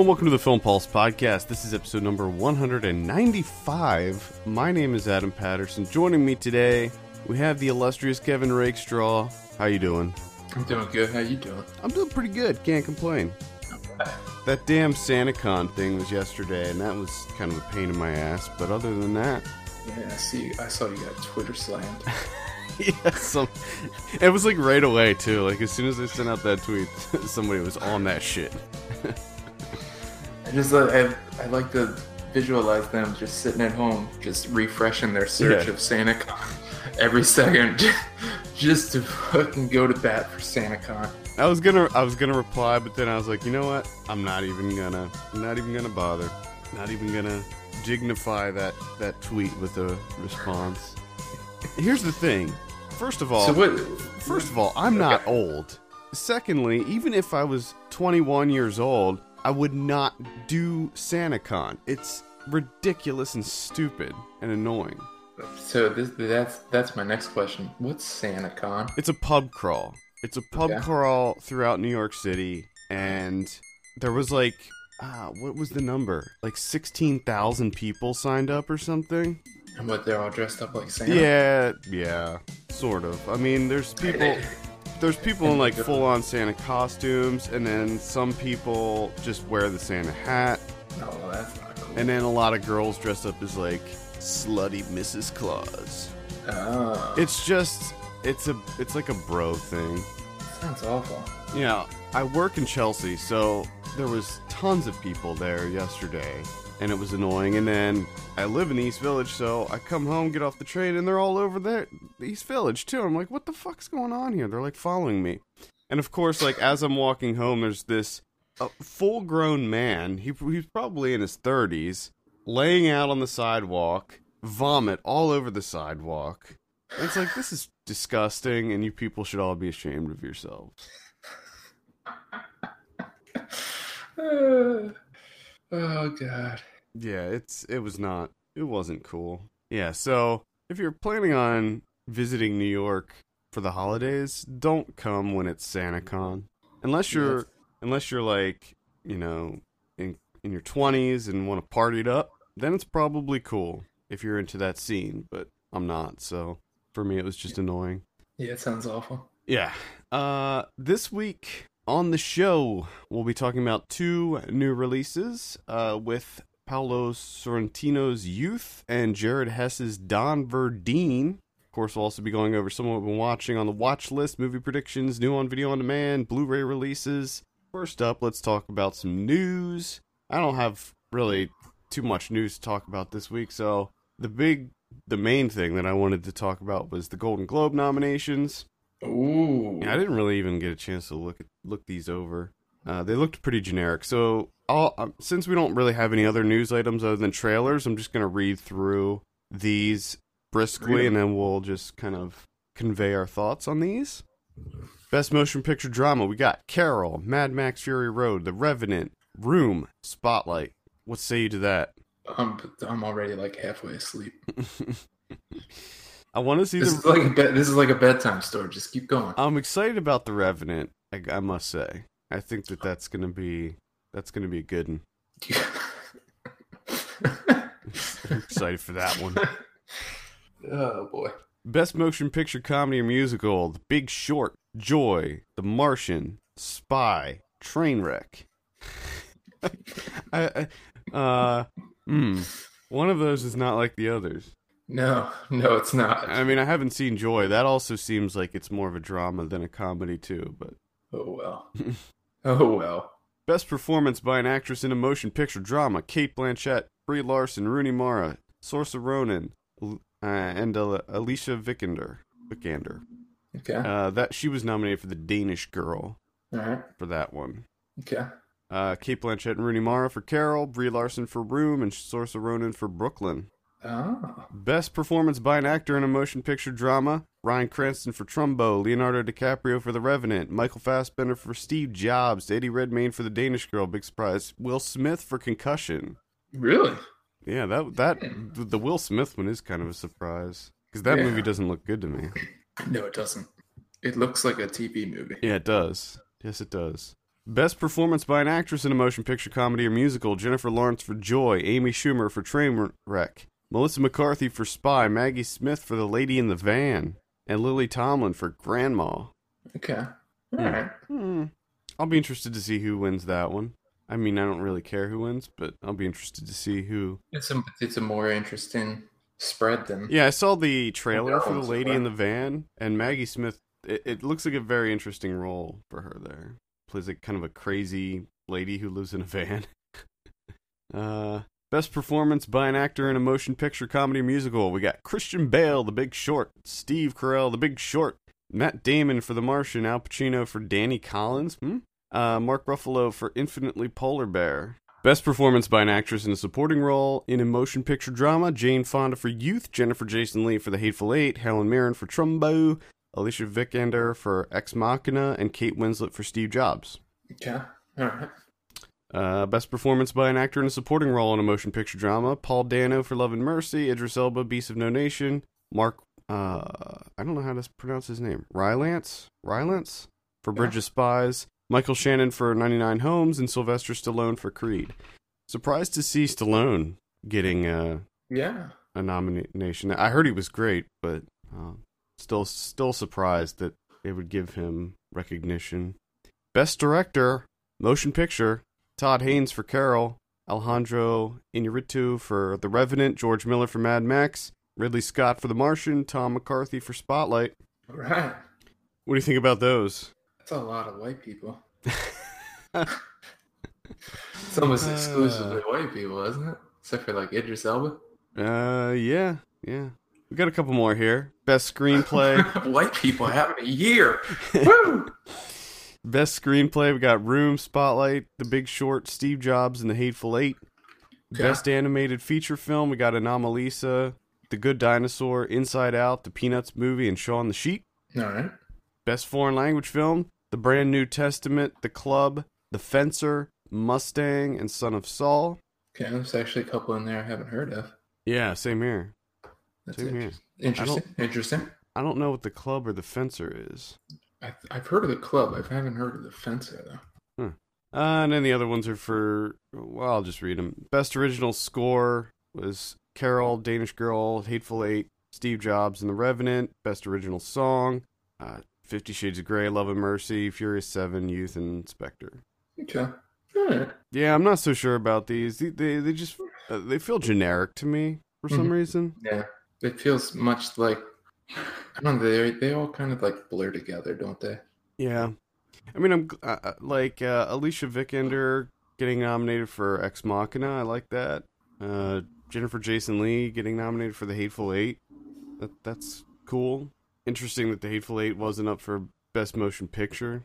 and welcome to the Film Pulse podcast. This is episode number 195. My name is Adam Patterson. Joining me today, we have the illustrious Kevin Rakestraw. How you doing? I'm doing good. How you doing? I'm doing pretty good. Can't complain. That damn SantaCon thing was yesterday, and that was kind of a pain in my ass. But other than that, Yeah, I see. I saw you got Twitter slammed. yeah, some, it was like right away too. Like as soon as I sent out that tweet, somebody was on that shit. I just uh, I, I like to visualize them just sitting at home, just refreshing their search Yeah. of SantaCon every second, just to fucking go to bat for SantaCon. I was gonna, I was gonna reply, but then I was like, you know what? I'm not even gonna, I'm not even gonna bother. Not even gonna dignify that that tweet with a response. Here's the thing. First of all, So what? First of all, I'm not old. Secondly, even if I was 21 years old, I would not do SantaCon. It's ridiculous and stupid and annoying. So this that's that's my next question. What's SantaCon? It's a pub crawl. It's a pub Okay. crawl throughout New York City, and there was like, ah, what was the number? Like 16,000 people signed up or something. And what they're all dressed up like Santa? Yeah, yeah, sort of. I mean, there's people. There's people in like full on Santa costumes, and then some people just wear the Santa hat, well, that's not cool. and then a lot of girls dress up as like slutty Mrs. Claus. oh, It's just, it's a, it's like a bro thing. sounds awful. Yeah, I work in Chelsea, so there was tons of people there yesterday, and it was annoying. And then I live in East Village, so I come home, get off the train, and they're all over there, East Village too. I'm like, what the fuck's going on here? They're like following me, and of course, like as I'm walking home, there's this uh, full-grown man. He he's probably in his 30s, laying out on the sidewalk, vomit all over the sidewalk. And it's like this is disgusting, and you people should all be ashamed of yourselves. oh god. Yeah, it's it was not it wasn't cool. Yeah, so if you're planning on visiting New York for the holidays, don't come when it's SantaCon. Unless you're Yes. unless you're like, you know, in in your 20s and want to party it up, then it's probably cool if you're into that scene, but I'm not, so for me it was just annoying. Yeah, it sounds awful. Yeah. Uh, this week on the show, we'll be talking about two new releases uh, with Paolo Sorrentino's Youth and Jared Hess's Don Verdean. Of course, we'll also be going over some of what we've been watching on the watch list, movie predictions, new on video on demand, Blu ray releases. First up, let's talk about some news. I don't have really too much news to talk about this week, so the big, the main thing that I wanted to talk about was the Golden Globe nominations. Ooh. Yeah, I didn't really even get a chance to look at, look these over. Uh, they looked pretty generic. So, I'll, um, since we don't really have any other news items other than trailers, I'm just gonna read through these briskly, and then we'll just kind of convey our thoughts on these. Best motion picture drama: we got Carol, Mad Max Fury Road, The Revenant, Room, Spotlight. What say you to that? I'm I'm already like halfway asleep. I want to see This the. is like a bed, this is like a bedtime story. Just keep going. I'm excited about The Revenant. I, I must say, I think that that's gonna be that's gonna be a good one. I'm excited for that one. oh boy. Best motion picture comedy or musical: The Big Short, Joy, The Martian, Spy, Trainwreck. I, I, uh, hmm. One of those is not like the others. No, no, it's not. I mean, I haven't seen Joy. That also seems like it's more of a drama than a comedy too. But Oh well. oh well. best performance by an actress in a motion picture drama: Cate Blanchett, Brie Larson, Rooney Mara, Saoirse Ronan, uh, and uh, Alicia Vikander. Vikander. Okay. Uh, that she was nominated for the Danish Girl All right. for that one. Okay. Uh, Cate Blanchett and Rooney Mara for Carol, Brie Larson for Room, and Saoirse Ronan for Brooklyn. Oh. Best performance by an actor in a motion picture drama: Bryan Cranston for Trumbo, Leonardo DiCaprio for The Revenant, Michael Fassbender for Steve Jobs, Eddie Redmayne for The Danish Girl, big surprise, Will Smith for Concussion. Really? Yeah, that that the Will Smith one is kind of a surprise because that Yeah. movie doesn't look good to me. No, it doesn't. It looks like a TV movie. Yeah, it does. Yes, it does. Best performance by an actress in a motion picture, comedy, or musical: Jennifer Lawrence for Joy, Amy Schumer for Trainwreck, Melissa McCarthy for Spy, Maggie Smith for The Lady in the Van, and Lily Tomlin for Grandma. Okay. All Hmm. right. Hmm. I'll be interested to see who wins that one. I mean, I don't really care who wins, but I'll be interested to see who. It's a it's a more interesting spread than Yeah, I saw the trailer that for the one's lady in the van, and Maggie Smith. It, it looks like a very interesting role for her there. Plays like kind of a crazy lady who lives in a van. uh, best performance by an actor in a motion picture, comedy, musical. We got Christian Bale, The Big Short, Steve Carell, The Big Short, Matt Damon for The Martian, Al Pacino for Danny Collins, hmm? uh, Mark Ruffalo for Infinitely Polar Bear. Best performance by an actress in a supporting role in a motion picture drama: Jane Fonda for Youth, Jennifer Jason Leigh for The Hateful Eight, Helen Mirren for Trumbo, Alicia Vikander for Ex Machina, and Kate Winslet for Steve Jobs. Okay. All right. Uh, best performance by an actor in a supporting role in a motion picture drama: Paul Dano for Love and Mercy, Idris Elba, Beast of No Nation, Mark. Uh, I don't know how to pronounce his name. Rylance, Rylance for Bridge of Spies, Michael Shannon for 99 Homes, and Sylvester Stallone for Creed. Surprised to see Stallone getting uh, Yeah. a nomination. I heard he was great, but uh, still, still surprised that they would give him recognition. Best director, motion picture: Todd Haynes for Carol, Alejandro Inarritu for The Revenant, George Miller for Mad Max, Ridley Scott for The Martian, Tom McCarthy for Spotlight. All right. What do you think about those? That's a lot of white people. It's almost Uh. exclusively white people, isn't it? Except for like Idris Elba. Uh, yeah, yeah. We got a couple more here. Best screenplay. white people having a year. Woo! Best screenplay, we got Room, Spotlight, The Big Short, Steve Jobs, and The Hateful Eight. Okay. Best animated feature film, we got Anomalisa, The Good Dinosaur, Inside Out, The Peanuts Movie, and Shaun the Sheep. All right. Best foreign language film, The Brand New Testament, The Club, The Fencer, Mustang, and Son of Saul. Okay, there's actually a couple in there I haven't heard of. Yeah, same here. That's Same here. inter- interesting. Interesting. I don't know what The Club or The Fencer is. I, I've heard of the club. I haven't heard of the fencer though. Uh, and then the other ones are for, well, I'll just read them. Best original score was Carol, Danish Girl, Hateful Eight, Steve Jobs, and The Revenant. Best original song, uh, Fifty Shades of Grey, Love and Mercy, Furious Seven, Youth, and Spectre. Okay. Right. Yeah, I'm not so sure about these. They they, they just uh, they feel generic to me for some Mhm. reason. Yeah. It feels much like I don't know. They they all kind of like blur together, don't they? Yeah, I mean, I'm uh, uh, like uh, Alicia Vikander getting nominated for Ex Machina. I like that. Uh, Jennifer Jason Leigh getting nominated for The Hateful Eight. That that's cool. Interesting that The Hateful Eight wasn't up for Best Motion Picture.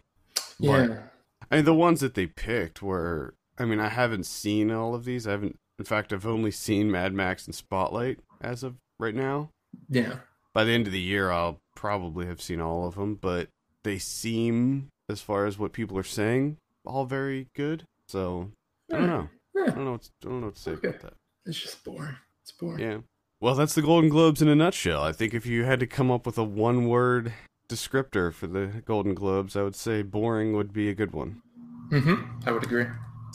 Yeah. I mean, the ones that they picked were. I mean, I haven't seen all of these. I haven't. In fact, I've only seen Mad Max and Spotlight as of right now. Yeah. By the end of the year, I'll probably have seen all of them, but they seem, as far as what people are saying, all very good. So I don't know. I don't know. What, I don't know what to say Okay. about that. It's just boring. It's boring. Yeah. Well, that's the Golden Globes in a nutshell. I think if you had to come up with a one-word descriptor for the Golden Globes, I would say boring would be a good one. Mm-hmm. I would agree.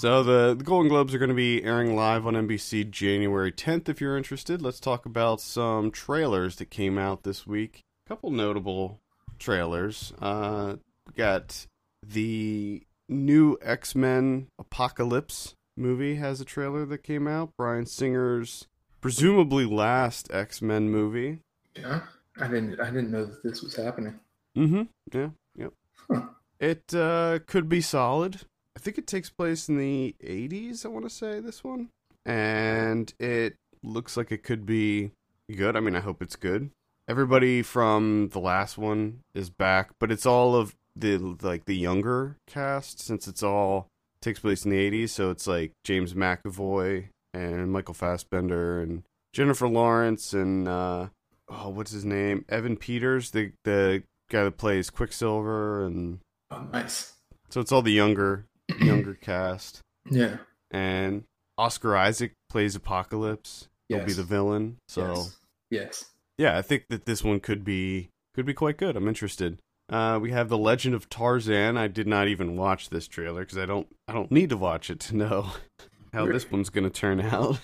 So the, the Golden Globes are going to be airing live on NBC January 10th. If you're interested, let's talk about some trailers that came out this week. A couple notable trailers. Uh, we got the new X Men Apocalypse movie has a trailer that came out. Bryan Singer's presumably last X Men movie. Yeah. I didn't I didn't know that this was happening. Mm-hmm. Yeah. Yep. Huh. It uh, could be solid. I think it takes place in the 80s, I want to say, this one. And it looks like it could be good. I mean, I hope it's good. Everybody from the last one is back, but it's all of the like the younger cast since it's all takes place in the 80s, so it's like James McAvoy and Michael Fassbender and Jennifer Lawrence and uh oh, what's his name? Evan Peters, the the guy that plays Quicksilver and Oh, nice. so it's all the younger younger cast. Yeah. And Oscar Isaac plays Apocalypse. He'll be the villain. So Yes. Yes. yeah, I think that this one could be could be quite good. I'm interested. Uh, we have the Legend of Tarzan. I did not even watch this trailer because I don't I don't need to watch it to know how this one's gonna turn out.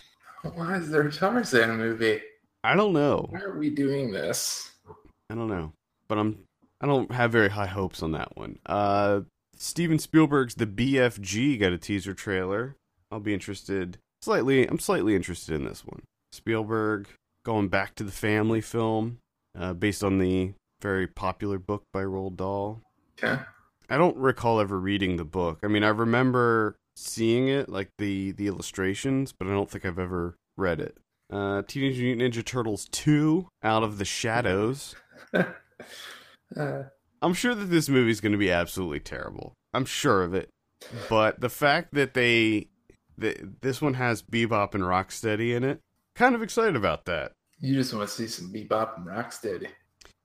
Why is there a Tarzan movie? I don't know. Why are we doing this? I don't know, but I'm I don't have very high hopes on that one. Uh, Steven Spielberg's The BFG got a teaser trailer. I'll be interested. Slightly, I'm slightly interested in this one. Spielberg going back to the family film, uh, based on the very popular book by Roald Dahl. Okay. I don't recall ever reading the book. I mean, I remember seeing it, like the the illustrations, but I don't think I've ever read it. Uh, Teenage Mutant Ninja Turtles 2, Out of the Shadows. Uh, I'm sure that this movie's going to be absolutely terrible. I'm sure of it. But the fact that they that this one has Bebop and Rocksteady in it, kind of excited about that. you just want to see some bebop and rocksteady.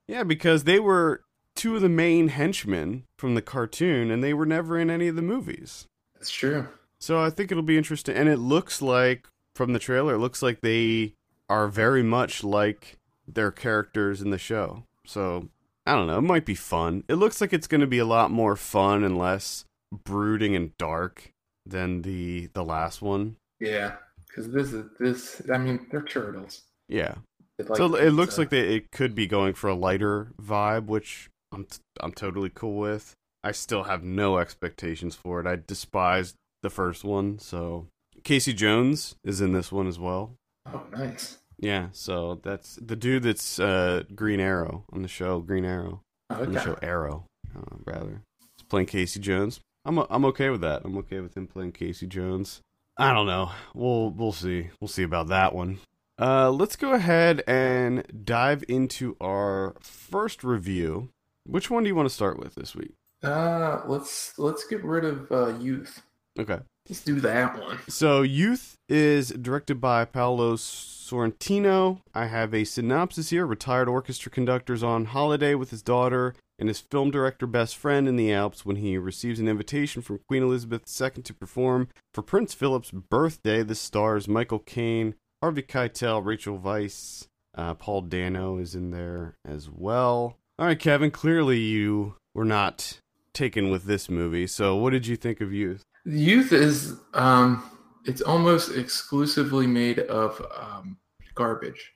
Yeah, because they were two of the main henchmen from the cartoon and they were never in any of the movies. That's true. So I think it'll be interesting and it looks like from the trailer it looks like they are very much like their characters in the show. So I don't know, it might be fun. It looks like it's going to be a lot more fun and less brooding and dark than the the last one. Yeah, because this is this. I mean, they're turtles. Yeah. It's like so it looks uh, like they, it could be going for a lighter vibe, which I'm t- I'm totally cool with. I still have no expectations for it. I despised the first one, so Casey Jones is in this one as well. Oh, nice. Yeah, so that's the dude that's uh, Green Arrow on the show. Green Arrow on the Okay. show Arrow, uh, rather. He's playing Casey Jones. I'm I'm okay with that. I'm okay with him playing Casey Jones. I don't know. We'll we'll see. We'll see about that one. Uh, let's go ahead and dive into our first review. Which one do you want to start with this week? Uh, let's let's get rid of uh, youth. Okay. Let's do that one. So, Youth is directed by Paolo Sorrentino. I have a synopsis here. Retired orchestra conductor's on holiday with his daughter and his film director best friend in the Alps when he receives an invitation from Queen Elizabeth II to perform for Prince Philip's birthday. This stars Michael Caine, Harvey Keitel, Rachel Weisz, uh, Paul Dano is in there as well. All right, Kevin, clearly you were not taken with this movie. So, what did you think of Youth? Youth is um, it's almost exclusively made of um, garbage.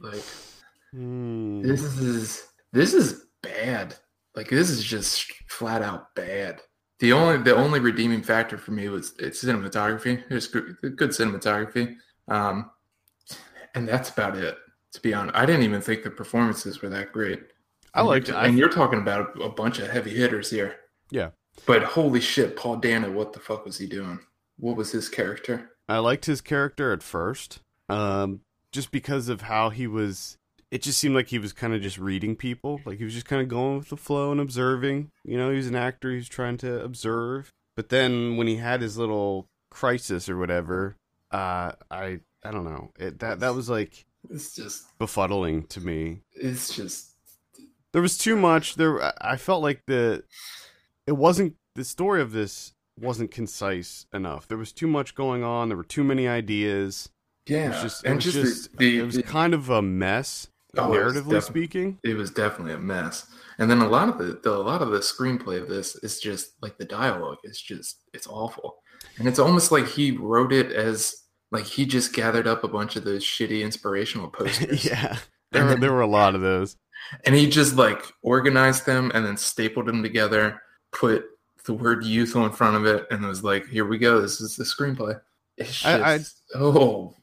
Like Hmm. this is this is bad. Like this is just flat out bad. The only the only redeeming factor for me was it's cinematography. It's good, good cinematography, um, and that's about it. To be honest, I didn't even think the performances were that great. I liked it. And you're talking about a bunch of heavy hitters here. Yeah. But holy shit, Paul Dano, what the fuck was he doing? What was his character? I liked his character at first, um, just because of how he was. It just seemed like he was kind of just reading people. Like he was just kind of going with the flow and observing. You know, he's an actor. He's trying to observe. But then when he had his little crisis or whatever, uh, I I don't know. It that that was like It's just, befuddling to me. it's just, There was too much. There, I felt like the it wasn't the story of this wasn't concise enough. There was too much going on. There were too many ideas. yeah. It was just, it and was just, just, the, the, it was the- kind of a mess, Oh, it narratively defi- speaking. it was definitely a mess. And then a lot of the, the a lot of the screenplay of this is just like the dialogue is just it's awful. And it's almost like he wrote it as like he just gathered up a bunch of those shitty inspirational posters. yeah, there were there were a lot of those. and he just like organized them and then stapled them together, put the word youth in front of it, and was like, "Here we go. This is the screenplay." It's I- I- oh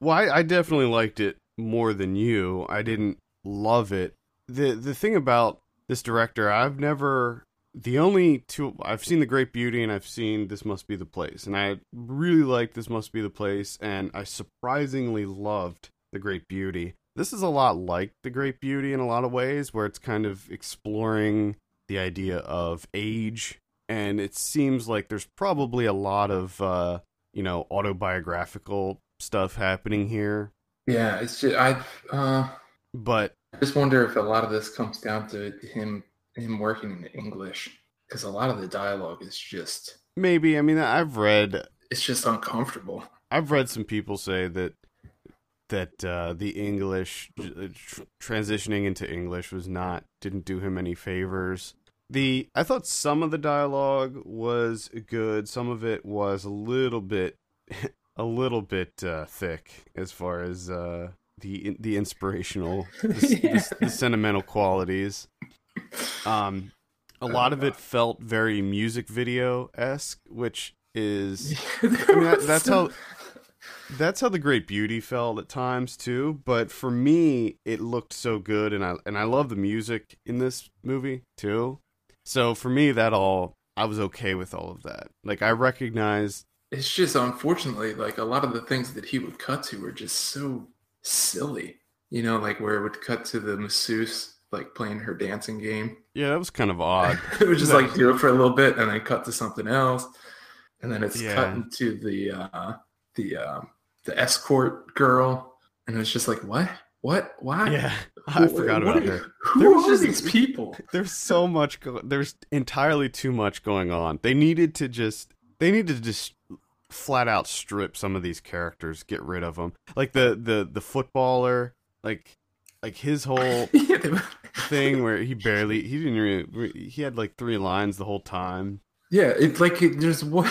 Well, I, I definitely liked it more than you. I didn't love it. the The thing about this director, I've never. The only two I've seen The Great Beauty and I've seen This Must Be the Place, and I really liked This Must Be the Place, and I surprisingly loved The Great Beauty. This is a lot like The Great Beauty in a lot of ways, where it's kind of exploring the idea of age, and it seems like there's probably a lot of uh, you know autobiographical stuff happening here. yeah. It's just I uh, But I just wonder if a lot of this comes down to him him working in English because a lot of the dialogue is just maybe I mean I've read it's just uncomfortable. I've read some people say that that uh, the English uh, tr- transitioning into English was not didn't do him any favors. The I thought some of the dialogue was good. Some of it was a little bit a little bit uh, thick as far as uh, the the inspirational, the, Yeah. the, the sentimental qualities. Um, a lot of it felt very music video esque, which is I mean, that, that's how that's how the Great Beauty felt at times too. But for me, it looked so good, and I and I love the music in this movie too. So for me, that all I was okay with all of that. Like I recognized, It's just unfortunately like a lot of the things that he would cut to were just so silly. You know, like where it would cut to the masseuse like playing her dancing game. yeah, that was kind of odd. it was just like do it for a little bit and then cut to something else. And then it's Yeah. cut into the uh the uh, the escort girl. And it's just like, what? What? Why? yeah, I Who- forgot about are- her. Who There was are just- these people? There's so much. Go- there's entirely too much going on. They needed to just. They needed to just flat out strip some of these characters, get rid of them. Like the the the footballer, like like his whole yeah, they were- thing where he barely he didn't really he had like three lines the whole time. yeah, it's like it, there's one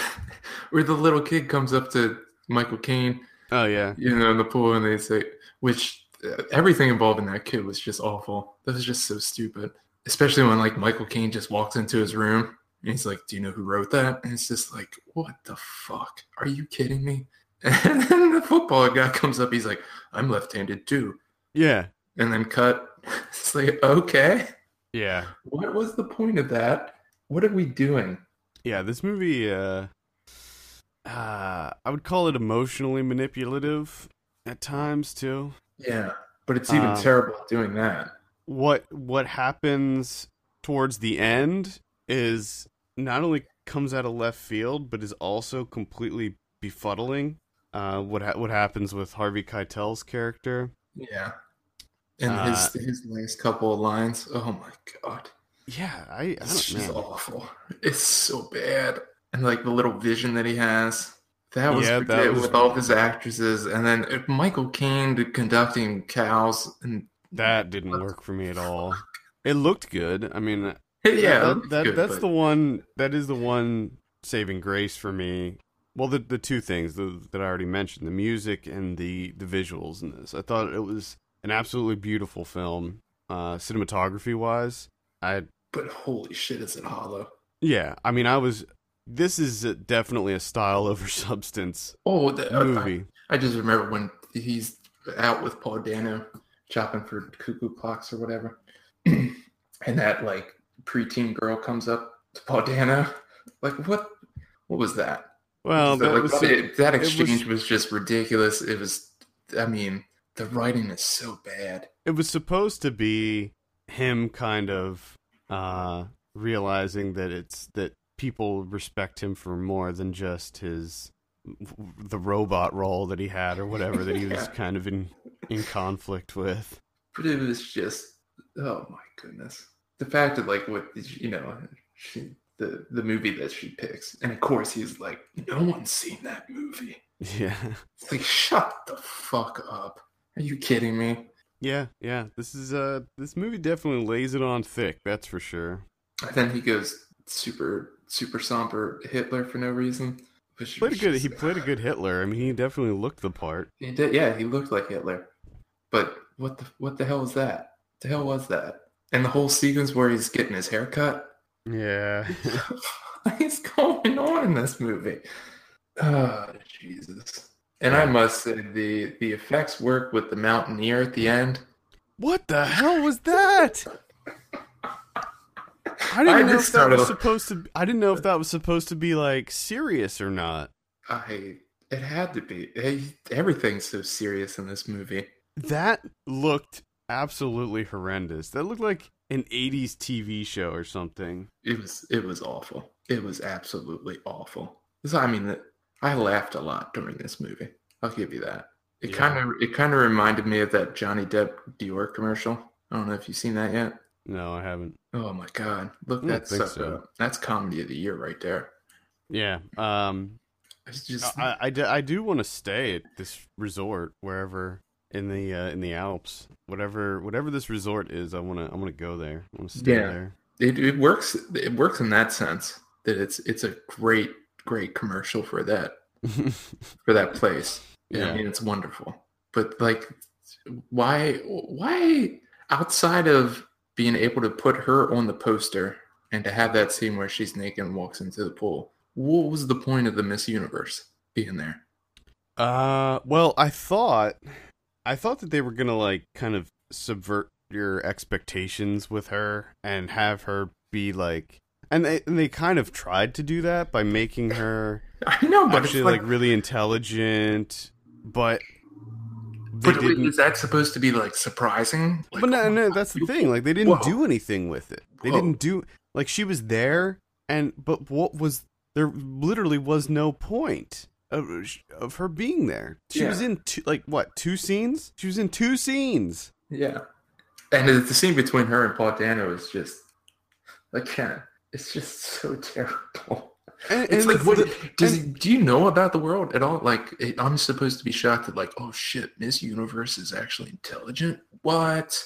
where the little kid comes up to Michael Caine Oh yeah, you know, in the pool, and they say, which uh, everything involved in that kid was just awful. That was just so stupid. Especially when like Michael Caine just walks into his room and he's like, "Do you know who wrote that?" And it's just like, "What the fuck? Are you kidding me?" And then the football guy comes up, he's like, "I'm left-handed too," yeah, and then cut. It's like, okay, yeah, what was the point of that? What are we doing? yeah. This movie, uh, uh, I would call it emotionally manipulative at times too. Yeah, but it's even Um, terrible doing that. what what happens towards the end is not only comes out of left field, but is also completely befuddling. Uh, what ha- what happens with Harvey Keitel's character? Yeah. And Uh, his his last couple of lines, oh my god. Yeah, I, I It's don't just know. awful. It's so bad. And like the little vision that he has. That was Yeah, that was- with all of his actresses, and then uh, Michael Caine conducting cows, and That didn't work for me at all. It looked good. I mean, yeah, that, that- good, that's but- the one. That is the one saving grace for me. Well, the the two things the, that I already mentioned, the music and the the visuals in this. I thought it was an absolutely beautiful film, uh, cinematography wise. I But holy shit, is it hollow? yeah. I mean, I was. This is a- definitely a style over substance Oh, the, movie. I, just remember when he's out with Paul Dano chopping for cuckoo clocks or whatever, and that like preteen girl comes up to Paul Dano. Like what? What was that? Well, So, that like, was that, that was- exchange was, just ridiculous. It was, I mean, the writing is so bad. it was supposed to be him kind of uh realizing that it's that people respect him for more than just his the robot role that he had or whatever that he was kind of in in conflict with But it was just, oh my goodness, the fact that like what you know, she, the the movie that she picks, and of course he's like, no one's seen that movie. yeah It's like, shut the fuck up. Are you kidding me? yeah yeah this is uh this movie definitely lays it on thick that's for sure And then he goes super super somber Hitler for no reason. Which played a good he played a good hitler i mean he definitely looked the part He did, yeah. He looked like Hitler, but what the what the hell was that? The hell was that? And the whole sequence where he's getting his hair cut. yeah what is going on in this movie? Oh, Jesus! And I must say the the effects work with the mountaineer at the end. what the hell was that I I didn't know if that was supposed to. I didn't know if that was supposed to be like serious or not. I it had to be. Everything's so serious in this movie. That looked absolutely horrendous. That looked like an '80s TV show or something. It was it was awful. It was absolutely awful. So, I mean, I laughed a lot during this movie. I'll give you that. It Yeah. kind of it kind of reminded me of that Johnny Depp Dior commercial. I don't know if you've seen that yet. No, I haven't. Oh my god, look I don't that so. That's comedy of the year right there. Yeah. Um. It's just I I, do- I do want to stay at this resort wherever in the uh, in the Alps. Whatever whatever this resort is, I wanna I wanna go there. I wanna stay Yeah. there. It, it works. It works in that sense that it's it's a great great commercial for that for that place. Yeah. I mean it's wonderful. But like, why why outside of being able to put her on the poster and to have that scene where she's naked and walks into the pool, what was the point of the Miss Universe being there? Uh, well, I thought, I thought that they were gonna like kind of subvert your expectations with her and have her be like, and they and they kind of tried to do that by making her I know, but actually like, like, really intelligent, but they but didn't. is that supposed to be like surprising? Like, but no, oh no, God, that's the thing. Like they didn't Whoa. do anything with it. They Whoa. didn't do like she was there, and but what was there? Literally was no point of of her being there. She was in two, like what two scenes? She was in two scenes. Yeah. And the the scene between her and Paul Dano is just like yeah, it's just so terrible. And, It's and like what the- does and- do you know about the world at all? Like it, I'm supposed to be shocked that like oh shit, Miss Universe is actually intelligent. What?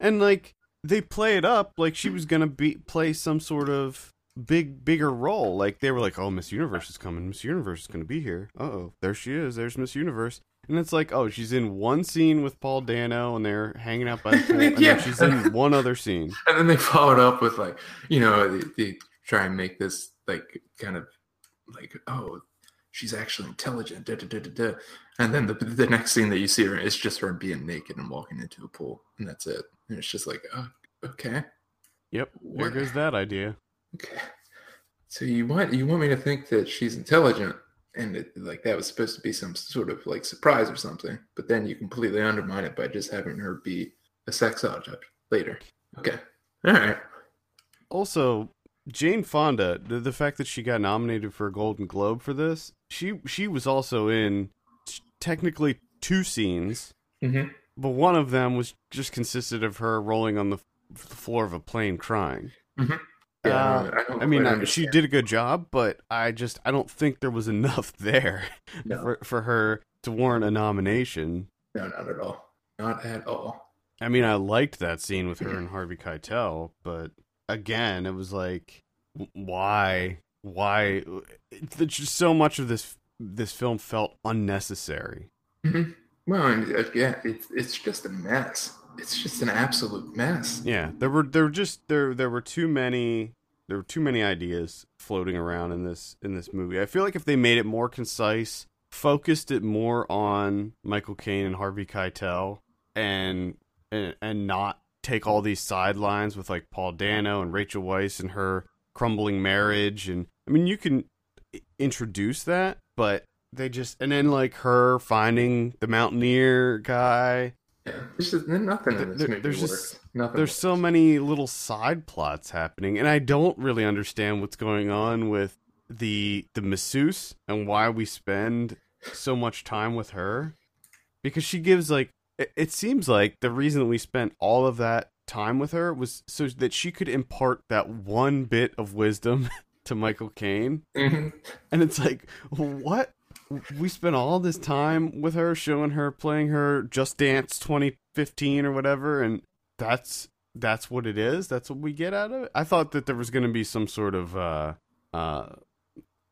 and like they play it up like she was gonna be play some sort of big bigger role like they were like oh miss universe is coming miss universe is gonna be here oh there she is there's miss universe and it's like oh she's in one scene with paul dano and they're hanging out by the pool and Yeah. she's in one other scene And then they followed up with like you know they, they try and make this like kind of like oh she's actually intelligent da, da, da, da, da. and then the, the next scene that you see her is just her being naked and walking into a pool and that's it. And it's just like oh, okay. Yep there What? goes that idea. Okay. So you want you want me to think that she's intelligent and it, like that was supposed to be some sort of like surprise or something but then you completely undermine it by just having her be a sex object later. Okay. All right. Also jane fonda the, the fact that she got nominated for a golden globe for this she she was also in t- technically two scenes mm-hmm. but one of them was just consisted of her rolling on the, f- the floor of a plane crying. Yeah, Uh, I, I mean, quite uh, she did a good job, but I just I don't think there was enough there No. for for her to warrant a nomination. No, not at all. Not at all. I mean, I liked that scene with her and Harvey Keitel, but again, it was like, why, why? It's just so much of this this film felt unnecessary. hmm Well, and again, it's it's just a mess. It's just an absolute mess. Yeah, there were there were just there there were too many there were too many ideas floating around in this in this movie. I feel like if they made it more concise, focused it more on Michael Caine and Harvey Keitel, and and and not take all these sidelines with like Paul Dano and Rachel Weisz and her crumbling marriage, and I mean you can introduce that, but they just and then like her finding the mountaineer guy Yeah, there's just nothing in this There- movie there's works. just- nothing. there's works. so many little side plots happening and i don't really understand what's going on with the the masseuse and why we spend so much time with her because she gives like it, it seems like the reason we spent all of that time with her was so that she could impart that one bit of wisdom to michael caine. Mhm. and it's like what? We spent all this time with her showing her playing her just dance 2015 or whatever and that's that's what it is? That's what we get out of it? I thought that there was going to be some sort of uh uh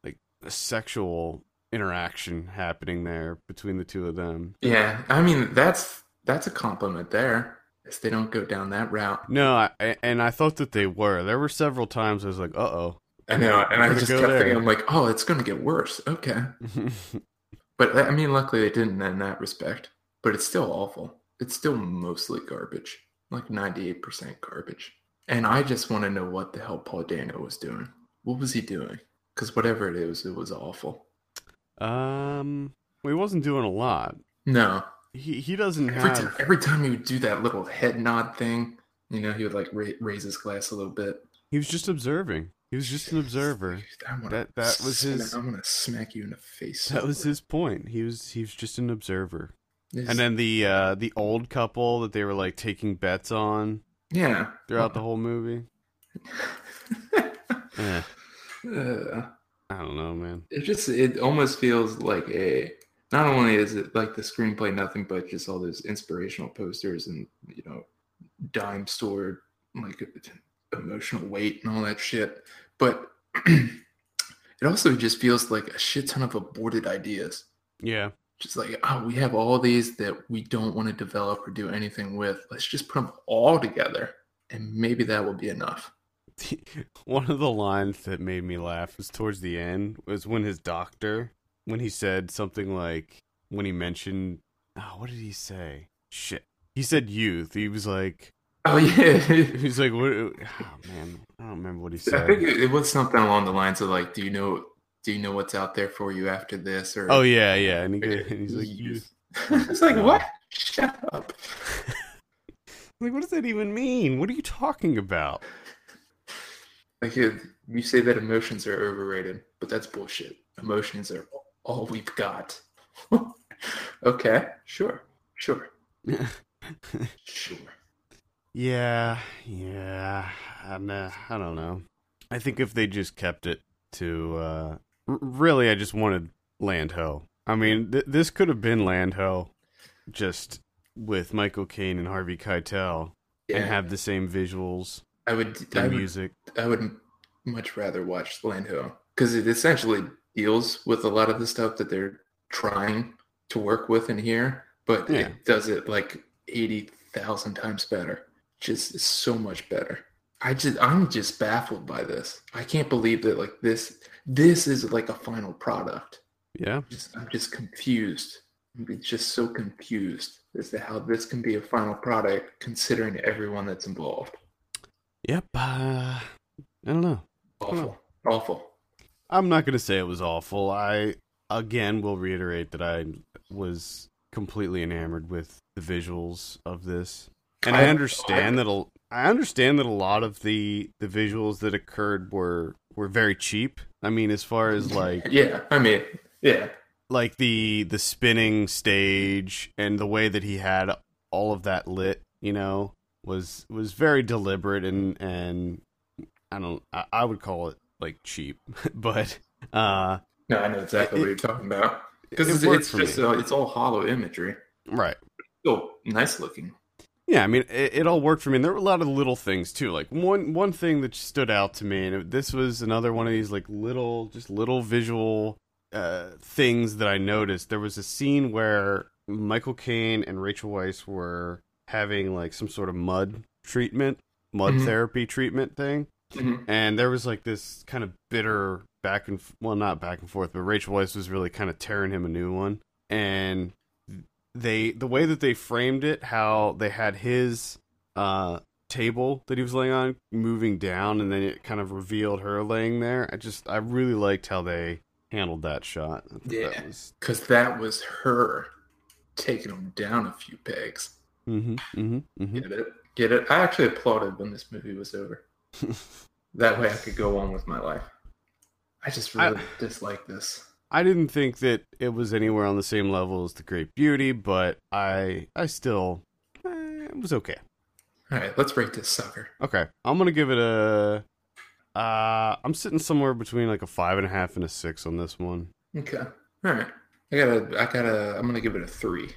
like a sexual interaction happening there between the two of them Yeah, I mean that's that's a compliment there. If they don't go down that route, no I, and i thought that they were there were several times i was like uh-oh I know, and I just kept there. thinking, I'm like, oh, it's going to get worse. Okay, but I mean, luckily they didn't in that respect. But it's still awful. It's still mostly garbage, like 98% garbage. And I just want to know what the hell Paul Dano was doing. What was he doing? Because whatever it is, it was awful. Um well, he wasn't doing a lot No, he he doesn't every have time, every time he would do that little head nod thing, you know, he would like ra- raise his glass a little bit. he was just observing he was just an observer That- that was smack- his- I'm gonna smack you in the face. That was his point. He was he was just an observer. And then the uh the old couple that they were like taking bets on yeah. throughout the whole movie. Eh, Uh, I don't know, man. it just it almost feels like a not only is it like the screenplay nothing but just all those inspirational posters and you know dime store like emotional weight and all that shit, but it also just feels like a shit ton of aborted ideas. Yeah. Just like, oh, we have all these that we don't want to develop or do anything with. Let's just put them all together, and maybe that will be enough. One of the lines that made me laugh was towards the end was when his doctor, when he said something like, when he mentioned, oh, what did he say? Shit. He said youth. He was like, Oh yeah, he's like, what? Oh man, I don't remember what he said. I think it, was something along the lines of like, "Do you know? Do you know what's out there for you after this?" Or oh yeah, yeah, and, he, and he's like, youth. it's like what? Shut up. like, what does that even mean? What are you talking about? Like you say that emotions are overrated, but that's bullshit. Emotions are all we've got. okay, sure, sure, sure. Yeah, yeah. I'm, uh, I don't know. I think if they just kept it to, uh, r- really, I just wanted Land Ho. I mean, th- this could have been Land Ho, just with Michael Caine and Harvey Keitel, yeah. and have the same visuals. I would, the I music. Would, I would much rather watch Land Ho because it essentially deals with a lot of the stuff that they're trying to work with in here, but yeah. it does it like eighty thousand times better just so much better. I just I'm just baffled by this. I can't believe that like this this is like a final product. Yeah. Just, I'm just confused. I'm just so confused as to how this can be a final product considering everyone that's involved. Yep. Uh, I don't know. Awful. Don't know. Awful. I'm not going to say it was awful. I again will reiterate that I was completely enamored with the visuals of this and I, I understand I, that a, I understand that a lot of the the visuals that occurred were were very cheap. I mean, as far as like yeah, I mean yeah, like the the spinning stage and the way that he had all of that lit, you know, was was very deliberate and and I don't I, I would call it like cheap, but uh no, I know exactly it, what you're talking about because it it's, it's just uh, it's all hollow imagery, right? Still nice looking. Yeah, I mean, it, it, all worked for me. And there were a lot of little things too. Like one one thing that stood out to me, and this was another one of these like little, just little visual uh, things that I noticed. There was a scene where Michael Caine and Rachel Weisz were having like some sort of mud treatment, mud mm-hmm. therapy treatment thing, mm-hmm. and there was like this kind of bitter back and well, not back and forth, but Rachel Weisz was really kind of tearing him a new one, and they the way that they framed it, how they had his uh table that he was laying on moving down and then it kind of revealed her laying there. I just I really liked how they handled that shot. Yeah, because that, that, was her taking him down a few pegs. Mm-hmm, mm-hmm, mm-hmm. Get it? Get it? I actually applauded when this movie was over. that way I could go on with my life. I just really I, dislike this. I didn't think that it was anywhere on the same level as The Great Beauty, but I I still eh, it was okay. All right, let's rate this sucker. Okay, I'm gonna give it a. Uh, I'm sitting somewhere between like a five and a half and a six on this one. Okay, all right. I gotta, I gotta, I'm gonna give it a three.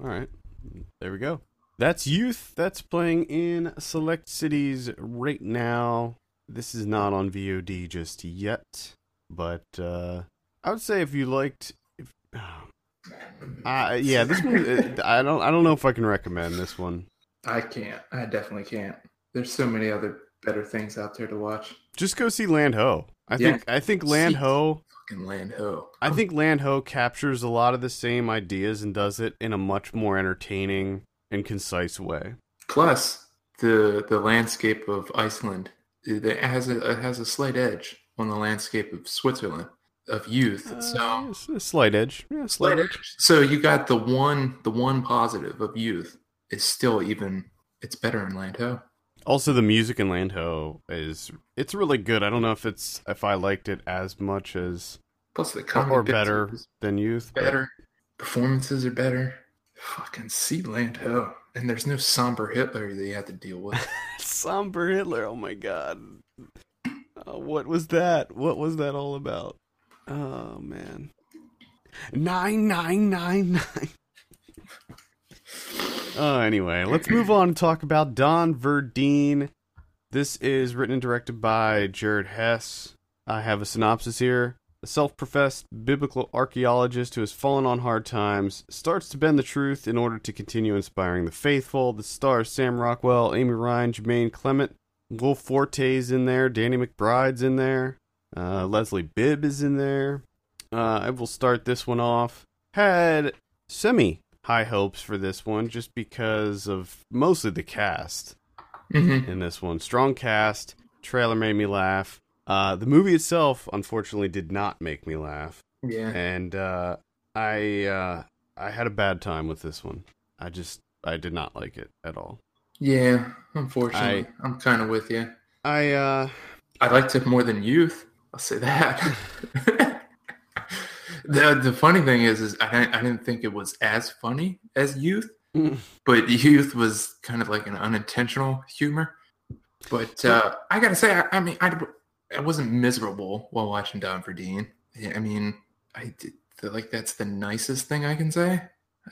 All right, there we go. That's Youth. That's playing in select cities right now. This is not on VOD just yet, but uh, I would say if you liked, if, uh, yeah, this one. Uh, I don't. I don't know if I can recommend this one. I can't. I definitely can't. There's so many other better things out there to watch. Just go see Land Ho. I yeah. think. I think Land Ho. Fucking Land Ho. I think Land Ho captures a lot of the same ideas and does it in a much more entertaining and concise way. Plus, the the landscape of Iceland it has a it has a slight edge on the landscape of Switzerland of youth. Uh, so a slight edge. Yeah, slight, slight edge. So you got the one the one positive of youth is still even it's better in Land Ho. Also the music in Land Ho is it's really good. I don't know if it's if I liked it as much as plus the or better than youth. Better. But... Performances are better. Fucking see Land Ho. And there's no somber Hitler that you have to deal with. somber Hitler, oh my god. Uh, what was that? What was that all about? Oh man. Nine nine nine nine. Oh, anyway, let's move on and talk about Don Verdean. This is written and directed by Jared Hess. I have a synopsis here. A self professed biblical archaeologist who has fallen on hard times starts to bend the truth in order to continue inspiring the faithful. The stars Sam Rockwell, Amy Ryan, Jemaine Clement, Will Forte's in there, Danny McBride's in there, uh, Leslie Bibb is in there. Uh, I will start this one off. Had semi high hopes for this one just because of mostly the cast Mhm. in this one. Strong cast. Trailer made me laugh. Uh, the movie itself, unfortunately, did not make me laugh, Yeah. and uh, I uh, I had a bad time with this one. I just I did not like it at all. Yeah. Unfortunately, I, am kind of with you. I uh, I liked it more than Youth. I'll say that. the The funny thing is, is I didn't, I didn't think it was as funny as Youth, Mm. but Youth was kind of like an unintentional humor. But uh, I gotta say, I, I mean, I, I wasn't miserable while watching Don Verdean. I mean, I did, like that's the nicest thing I can say.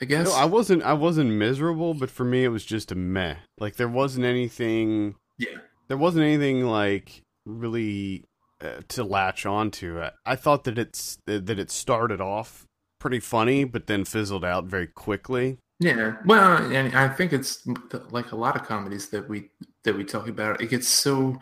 I guess. no, I wasn't I wasn't miserable, but for me it was just a meh. Like there wasn't anything yeah. there wasn't anything like really uh, to latch onto. I, I thought that it's that it started off pretty funny, but then fizzled out very quickly. Yeah, well, and I think it's like a lot of comedies that we that we talk about. It gets so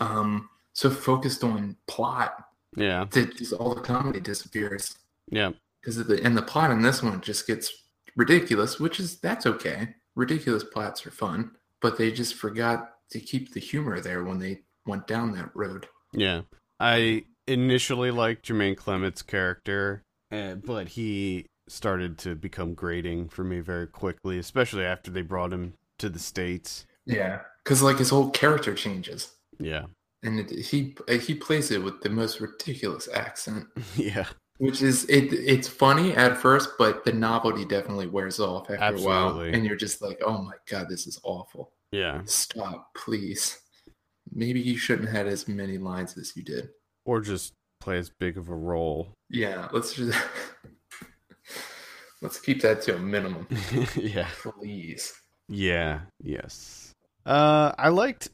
um so focused on plot Yeah, that just all the comedy disappears yeah, because the and the plot in this one just gets ridiculous, which is that's okay. Ridiculous plots are fun, but they just forgot to keep the humor there when they went down that road. Yeah. I initially liked Jemaine Clement's character, uh, but he started to become grating for me very quickly, especially after they brought him to the states. Yeah, because like his whole character changes, Yeah, and it, he he plays it with the most ridiculous accent. yeah, Which is it? It's funny at first, but the novelty definitely wears off after a while, and you're just like, "Oh my god, this is awful! yeah. Stop, please." Maybe you shouldn't have had as many lines as you did. Or just play as big of a role. Yeah, let's just let's keep that to a minimum, yeah. please. Yeah, yes. Uh I liked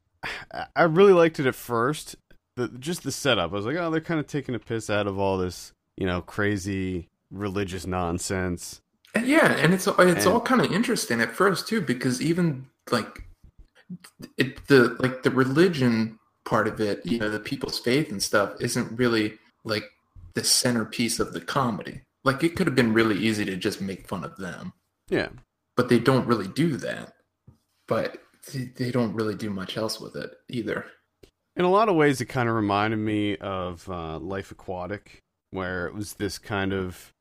I really liked it at first. The just the setup. I was like, "Oh, they're kind of taking a piss out of all this, you know, crazy religious nonsense." And yeah, and it's it's And- all kind of interesting at first too, because even like it the like the religion part of it, you know, the people's faith and stuff, isn't really like the centerpiece of the comedy. Like it could have been really easy to just make fun of them, Yeah. but they don't really do that. But they- they don't really do much else with it either. In a lot of ways it kind of reminded me of uh Life Aquatic where it was this kind of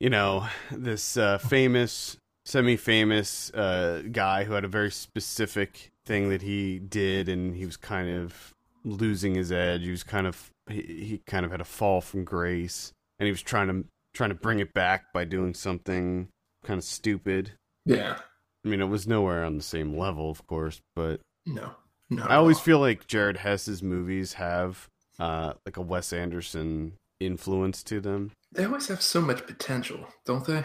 you know, this uh famous semi-famous uh guy who had a very specific thing that he did and he was kind of losing his edge. He was kind of he, he kind of had a fall from grace and he was trying to trying to bring it back by doing something kind of stupid. Yeah. I mean, it was nowhere on the same level, of course, but No. No. I always feel like Jared Hess's movies have uh like a Wes Anderson influence to them. they always have so much potential, don't they?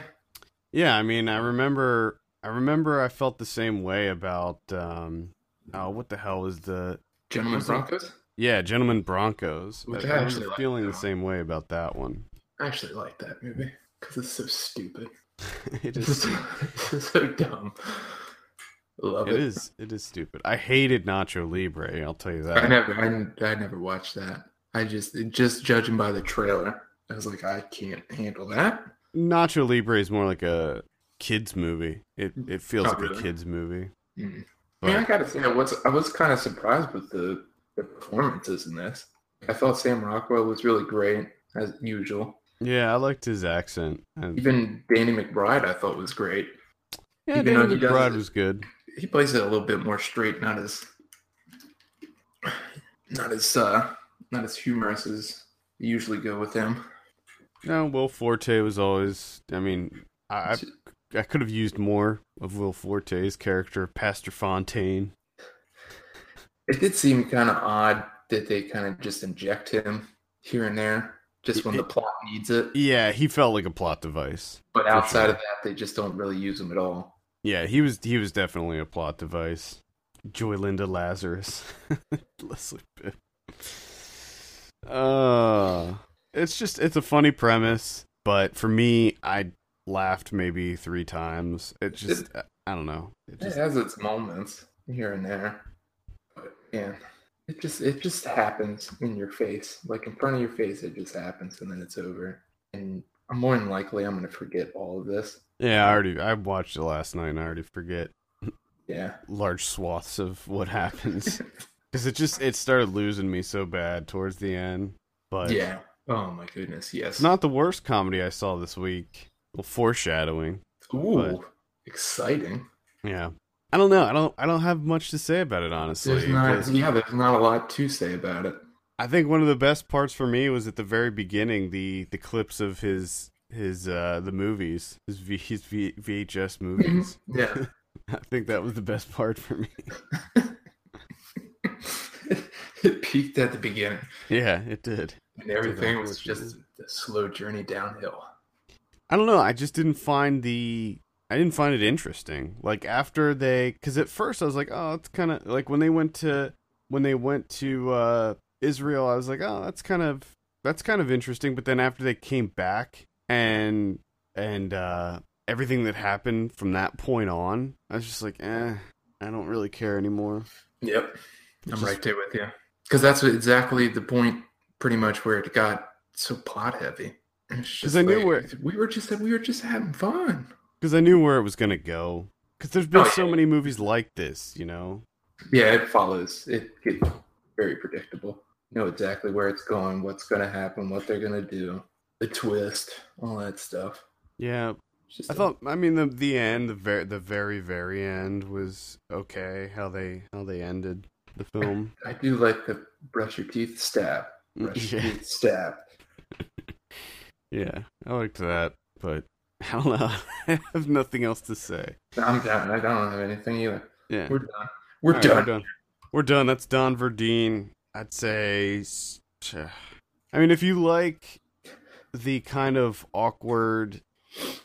Yeah, I mean, I remember I remember I felt the same way about um oh, what the hell was the Gentlemen Broncos. Yeah, Gentlemen Broncos. Which I, I actually like feeling the same way about that one. I actually like that movie because it's so stupid. it is so, so dumb. Love it it. is it is stupid. I hated Nacho Libre, I'll tell you that. I never, I, I never watched that. I just, just judging by the trailer, I was like, I can't handle that. Nacho Libre is more like a kids movie. It it feels Oh, like a kids movie. Mm. I mean, I gotta say, I was, I was kind of surprised with the, the performances in this. I thought Sam Rockwell was really great as usual. yeah, I liked his accent. Even Danny McBride, I thought was great. yeah, even Danny McBride was good. He plays it a little bit more straight, not as, not as, uh, not as humorous as you usually go with him. No, Will Forte was always. I mean, I I, could have used more of Will Forte's character, Pastor Fontaine. It did seem kind of odd that they kind of just inject him here and there. just when the plot needs it. Yeah, he felt like a plot device. But outside sure. of that, they just don't really use him at all. Yeah, he was he was definitely a plot device. Joy Linda Lazarus. Leslie Bibb. Uh it's just it's a funny premise, but for me I laughed maybe 3 times. It just I don't know. It It just has its moments here and there, but yeah, it just it just happens in your face, like in front of your face. It just happens, and then it's over. And I'm more than likely I'm gonna forget all of this. Yeah, I already I watched it last night and I already forget Yeah, large swaths of what happens cuz it just it started losing me so bad towards the end. But yeah. Oh my goodness, yes. it's not the worst comedy I saw this week. Well, foreshadowing. Ooh, exciting. Yeah. I don't know. I don't I don't have much to say about it honestly. There's not, yeah, there's not a lot to say about it. I think one of the best parts for me was at the very beginning the the clips of his his uh the movies, his v, his v, VHS movies. Yeah. I think that was the best part for me. it peaked at the beginning, Yeah, it did. and everything was just a slow journey downhill. I don't know. I just didn't find the. I didn't find it interesting. Like after they, because at first I was like, oh, it's kind of like when they went to when they went to uh, Israel. I was like, oh, that's kind of that's kind of interesting. But then after they came back and and uh, everything that happened from that point on, I was just like, eh, I don't really care anymore. Yep. I'm just- right there with you. Because that's exactly the point, pretty much where it got so plot heavy. It's 'Cause just I knew like, where- we were just we were just having fun. Because I knew where it was gonna go. Because there's been Oh, so yeah. many movies like this, you know. Yeah, it follows. It gets very predictable. You know exactly where it's going, what's going to happen, what they're going to do, the twist, all that stuff. Yeah, I thought. I mean, the the end, the very the very very end was okay. How they how they ended the film. I do like the brush your teeth stab. Brush your teeth stab. yeah, I liked that, but I don't know. I have nothing else to say. I'm down. I don't have anything either. Yeah, We're done. We're right, done. We're done. We're done. That's Don Verdean. I'd say. I mean, if you like the kind of awkward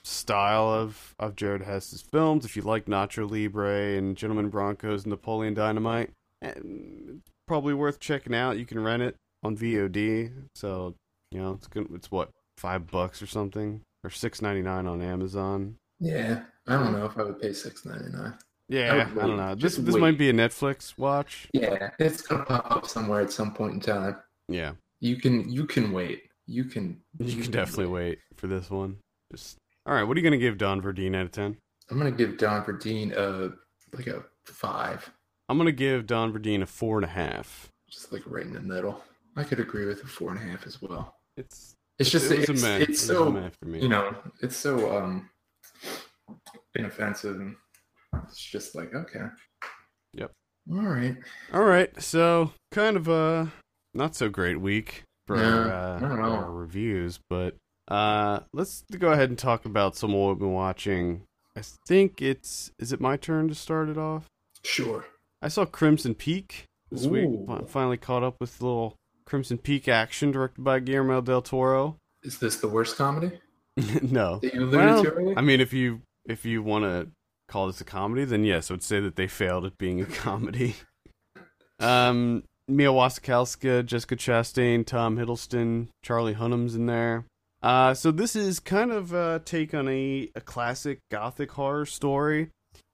style of of Jared Hess's films, if you like Nacho Libre and Gentlemen Broncos and Napoleon Dynamite, eh, it's probably worth checking out. You can rent it on VOD, so you know it's good. It's what five bucks or something, or six ninety nine on Amazon. Yeah, I don't know if I would pay six ninety nine. Yeah, would I don't know. This Just this wait. might be a Netflix watch. Yeah, it's gonna pop up somewhere at some point in time. Yeah. You can you can wait. You can You can definitely wait for this one. Just all right. What are you gonna give Don Verdean out of ten? I'm gonna give Don Verdean a like a five, I'm gonna give Don Verdean a four and a half. just like right in the middle. I could agree with a four and a half as well. It's It's just it it's, it's It was a so meh for me. you know it's so um inoffensive and it's just like okay. Yep. All right. All right. So kind of a not so great week for Yeah, our, uh, I don't know. our reviews, but uh, let's go ahead and talk about some of what we've been watching. I think it's is it my turn to start it off? Sure. I saw Crimson Peak this week. Ooh. Fi- Finally caught up with little Crimson Peak action directed by Guillermo del Toro. Is this the worst comedy no, that you alluded Well? I mean, if you if you want to call this a comedy, then yes, I would say that they failed at being a comedy. um, Mia Wasikowska, Jessica Chastain, Tom Hiddleston, Charlie Hunnam's in there. Uh, so this is kind of a take on a, a classic gothic horror story.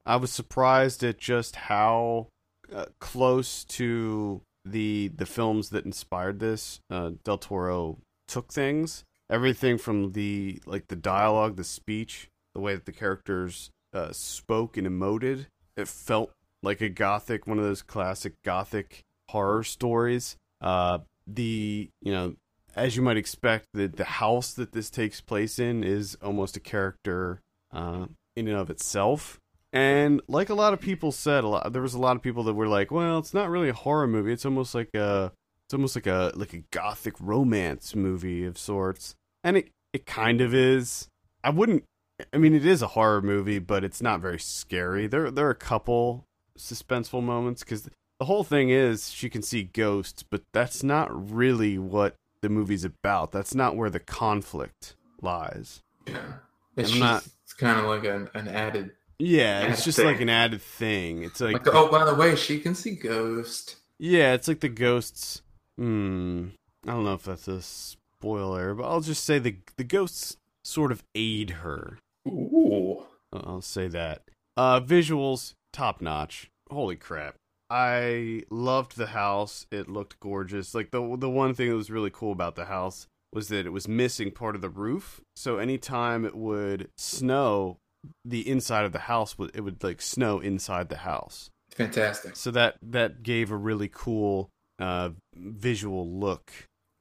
I was surprised at just how uh, close to the the films that inspired this uh, Del Toro took things. Everything from the like the dialogue, the speech, the way that the characters uh, spoke and emoted. It felt like a gothic, one of those classic gothic horror stories. Uh, the you know, as you might expect, the the house that this takes place in is almost a character uh, in and of itself. And like a lot of people said, a lot there was a lot of people that were like, "Well, it's not really a horror movie. It's almost like a, it's almost like a like a gothic romance movie of sorts." And it it kind of is. I wouldn't. I mean, it is a horror movie, but it's not very scary. There there are a couple suspenseful moments because the whole thing is she can see ghosts, but that's not really what the movie's about. That's not where the conflict lies. Yeah. It's I'm just not- it's kind of like an, an added Yeah, it's just thing. like an added thing. It's like, like, oh by the way, she can see ghosts. yeah, it's like the ghosts. Hmm. I don't know if that's a spoiler, but I'll just say the the ghosts sort of aid her. Ooh. I'll I'll say that. Uh, visuals top notch. Holy crap! I loved the house. It looked gorgeous. Like the the one thing that was really cool about the house was that it was missing part of the roof. So anytime it would snow, the inside of the house would it would like snow inside the house. Fantastic. So that that gave a really cool uh visual look.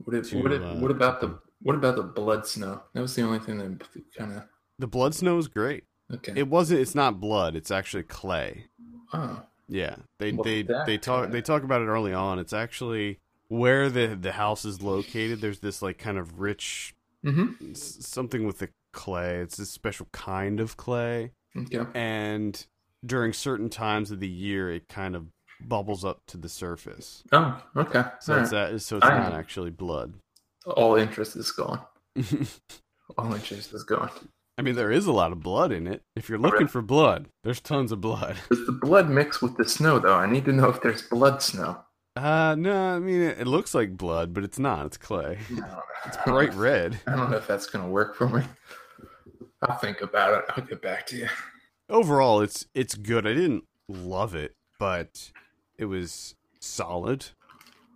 What, if, To, what, if, uh, what about the what about the blood snow? That was the only thing that kind of The blood snow was great. okay. It wasn't. It's not blood. It's actually clay. oh, Yeah, they What's they they talk kinda- they talk about it early on. It's actually where the the house is located. There's this like kind of rich mm-hmm. something with the clay. It's a special kind of clay, Okay. and during certain times of the year, it kind of bubbles up to the surface. Oh, okay. So All it's right. that. So it's I- not actually blood. All interest is gone. All interest is gone. I mean, there is a lot of blood in it. If you're looking for blood, there's tons of blood. Does the blood mix with the snow though? I need to know if there's blood snow. Uh, no, I mean it, it looks like blood, but it's not. It's clay. No. It's bright red. I don't know if that's gonna work for me. I'll think about it. I'll get back to you. overall it's it's good i didn't love it but it was solid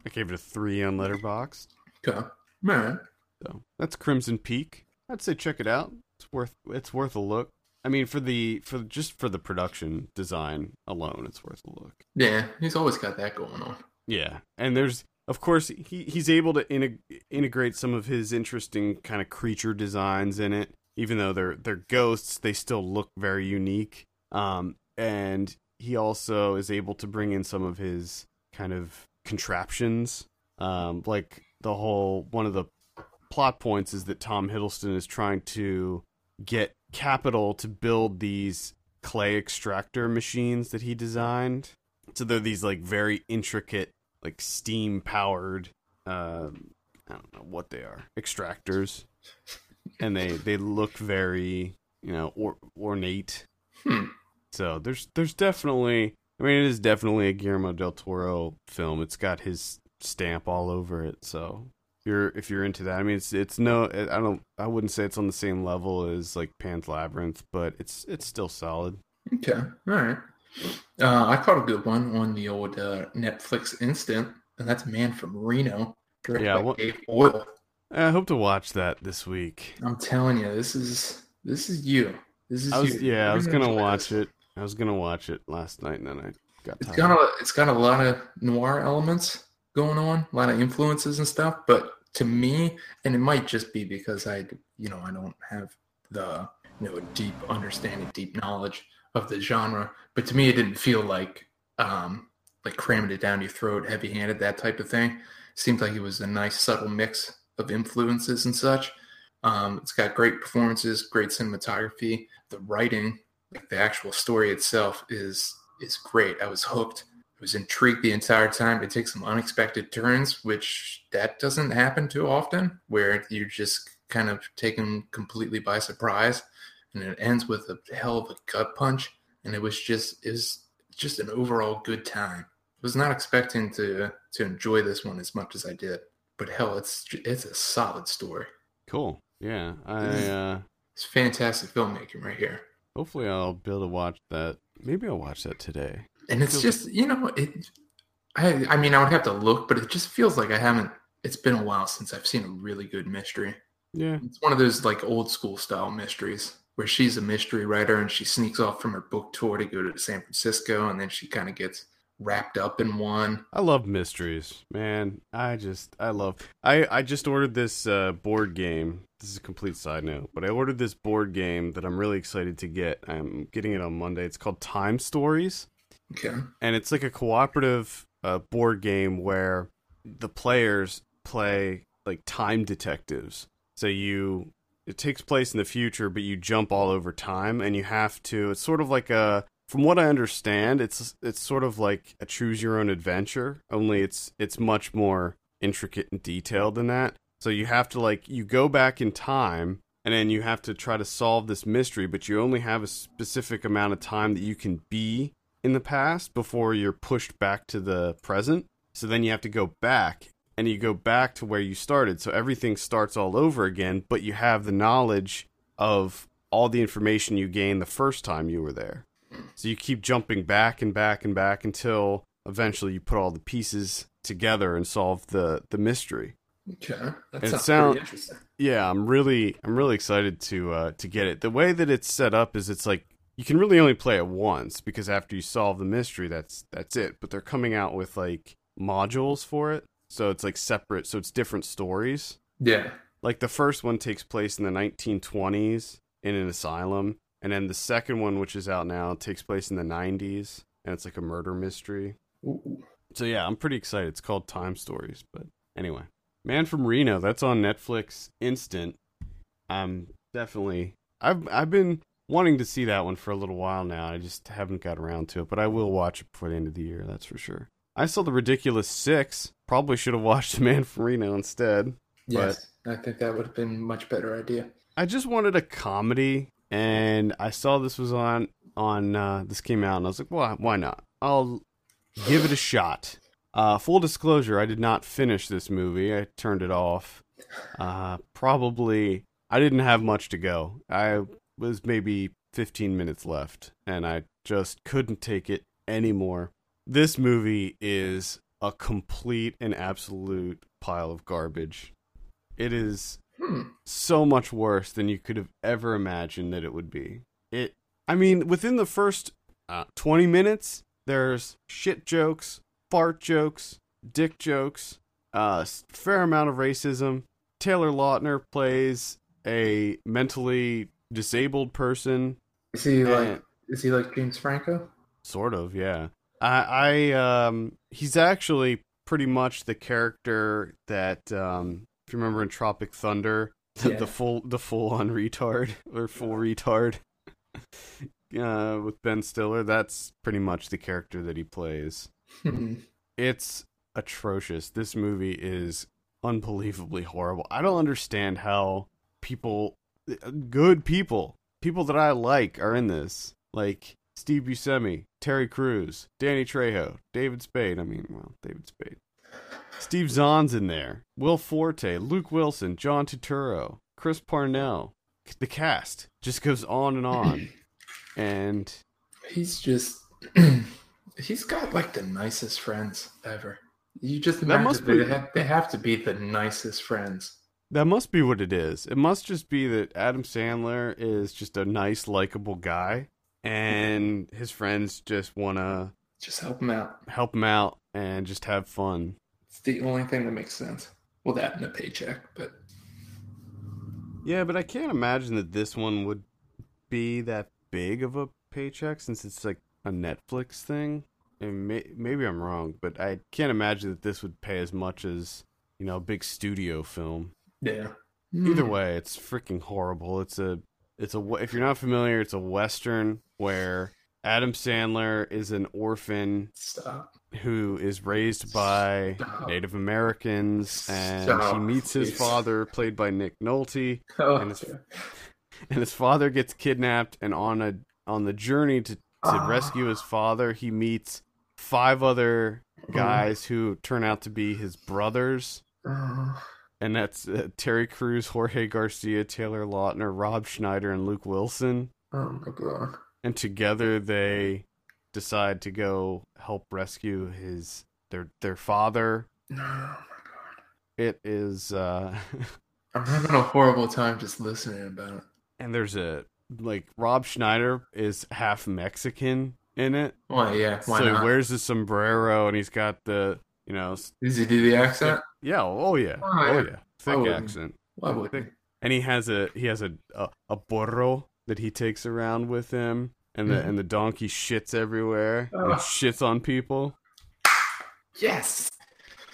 i gave it a three on Letterboxd Okay. Right. so that's crimson peak i'd say check it out it's worth it's worth a look i mean for the for just for the production design alone it's worth a look Yeah, he's always got that going on. yeah and there's of course he he's able to integ- integrate some of his interesting kind of creature designs in it even though they're they're ghosts they still look very unique. Um and he also is able to bring in some of his kind of contraptions. Um like the whole one of the plot points is that Tom Hiddleston is trying to get capital to build these clay extractor machines that he designed. So they're these like very intricate like steam powered uh I don't know what they are extractors and they they look very you know or, ornate Hmm. so there's there's definitely I mean it is definitely a Guillermo del Toro film it's got his stamp all over it so if you're if you're into that I mean it's it's no I don't I wouldn't say it's on the same level as like Pan's Labyrinth but it's it's still solid Okay. All right. Uh, I caught a good one on the old uh, Netflix instant, and that's Man from Reno. Yeah, by what- Dave Boyle. I hope to watch that this week I'm telling you, this is this is you. This is I was you. yeah, I was gonna watch this. it. I was gonna watch it last night, and then I got It's tired. got a it's got a lot of noir elements going on, a lot of influences and stuff. But to me, and it might just be because I, you know, I don't have the you know deep understanding, deep knowledge of the genre. But to me, it didn't feel like um like cramming it down your throat, heavy handed, that type of thing. Seemed like it was a nice subtle mix of influences and such. Um, it's got great performances, great cinematography. The writing, like the actual story itself, is is great. I was hooked. I was intrigued the entire time. It takes some unexpected turns, which that doesn't happen too often, where you're just kind of taken completely by surprise, and it ends with a hell of a gut punch. And it was just was just an overall good time. I was not expecting to to enjoy this one as much as I did, but hell, it's it's a solid story. Cool. Yeah. I uh It's fantastic filmmaking right here. hopefully I'll be able to watch that. Maybe I'll watch that today. and it's just you know it i i mean i would have to look but it just feels like i haven't it's been a while since i've seen a really good mystery Yeah. it's one of those like old school style mysteries where she's a mystery writer and she sneaks off from her book tour to go to san francisco and then she kind of gets wrapped up in one I love mysteries, man. I just I love I I just ordered this uh board game. This is a complete side note, but I ordered this board game that I'm really excited to get. I'm getting it on Monday. It's called Time Stories. okay and it's like a cooperative uh, board game where the players play like time detectives. So you it takes place in the future, but you jump all over time, and you have to. It's sort of like a, from what I understand, it's it's sort of like a choose your own adventure. Only it's it's much more intricate and detailed than that. So you have to like you go back in time and then you have to try to solve this mystery, but you only have a specific amount of time that you can be in the past before you're pushed back to the present. So then you have to go back and you go back to where you started. So everything starts all over again, but you have the knowledge of all the information you gained the first time you were there. So you keep jumping back and back and back until eventually you put all the pieces together and solve the the mystery. Okay, that sounds sound- pretty interesting. Yeah, I'm really I'm really excited to uh to get it. The way that it's set up is it's like you can really only play it once because after you solve the mystery that's that's it, but they're coming out with like modules for it. So it's like separate, so it's different stories. Yeah. Like the first one takes place in the 1920s in an asylum, and then the second one which is out now takes place in the 90s and it's like a murder mystery. Ooh. So yeah, I'm pretty excited. It's called Time Stories, but anyway, Man from Reno. That's on Netflix Instant. I'm definitely. I've I've been wanting to see that one for a little while now. I just haven't got around to it, but I will watch it before the end of the year. That's for sure. I saw the Ridiculous Six. Probably should have watched Man from Reno instead. Yes, I think that would have been a much better idea. I just wanted a comedy, and I saw this was on on uh, this came out, and I was like, why why not? I'll give it a shot. Uh, full disclosure, I did not finish this movie. I turned it off. Uh, probably I didn't have much to go. I was maybe 15 minutes left, and I just couldn't take it anymore. This movie is a complete and absolute pile of garbage. It is. So much worse than you could have ever imagined that it would be. It, I mean, within the first uh, 20 minutes, there's shit jokes, fart jokes, dick jokes, uh, fair amount of racism. Taylor Lautner plays a mentally disabled person, Is he like? Is he like James Franco? Sort of, yeah. I, I, um, he's actually pretty much the character that, um, if you remember in Tropic Thunder, the, Yeah. the full, the full on retard or full retard, uh, with Ben Stiller. That's pretty much the character that he plays. It's atrocious. This movie is unbelievably horrible. I don't understand how people, good people, people that I like, are in this. Like Steve Buscemi, Terry Crews, Danny Trejo, David Spade. I mean, well, David Spade. Steve Zahn's in there. Will Forte, Luke Wilson, John Turturro, Chris Parnell. The cast just goes on and on. And He's just. he's got like the nicest friends ever. You just That imagine must they, be- have, they have to be the nicest friends. That must be what it is. It must just be that Adam Sandler is just a nice, likable guy, and his friends just want to Just help him out. help him out and just have fun. It's the only thing that makes sense. Well, that and a paycheck, but Yeah, but I can't imagine that this one would be that big of a paycheck since it's like a Netflix thing. And may- maybe I'm wrong, but I can't imagine that this would pay as much as you know a big studio film. yeah. Either Hmm. way, it's freaking horrible. It's a it's a if you're not familiar, it's a western where Adam Sandler is an orphan Stop. Who is raised by Stop. Native Americans and Stop, he meets his please. father played by Nick Nolte Oh, And it's- and his father gets kidnapped and on a on the journey to to Ah. rescue his father, he meets five other guys who turn out to be his brothers oh, and that's uh, Terry Crews, Jorge Garcia, Taylor Lautner, Rob Schneider, and Luke Wilson. oh my god. And together they decide to go help rescue his their their father. Oh my god. It is, uh, I'm having a horrible time just listening about it. and there's a like Rob Schneider is half Mexican in it, Why, yeah, why so not? he wears the sombrero and he's got the you know Does he do the accent? yeah oh yeah Oh, oh yeah. yeah thick wouldn't. accent. Why would and he has a he has a a, a burro that he takes around with him and the Mhm. and the donkey shits everywhere and shits on people Yes!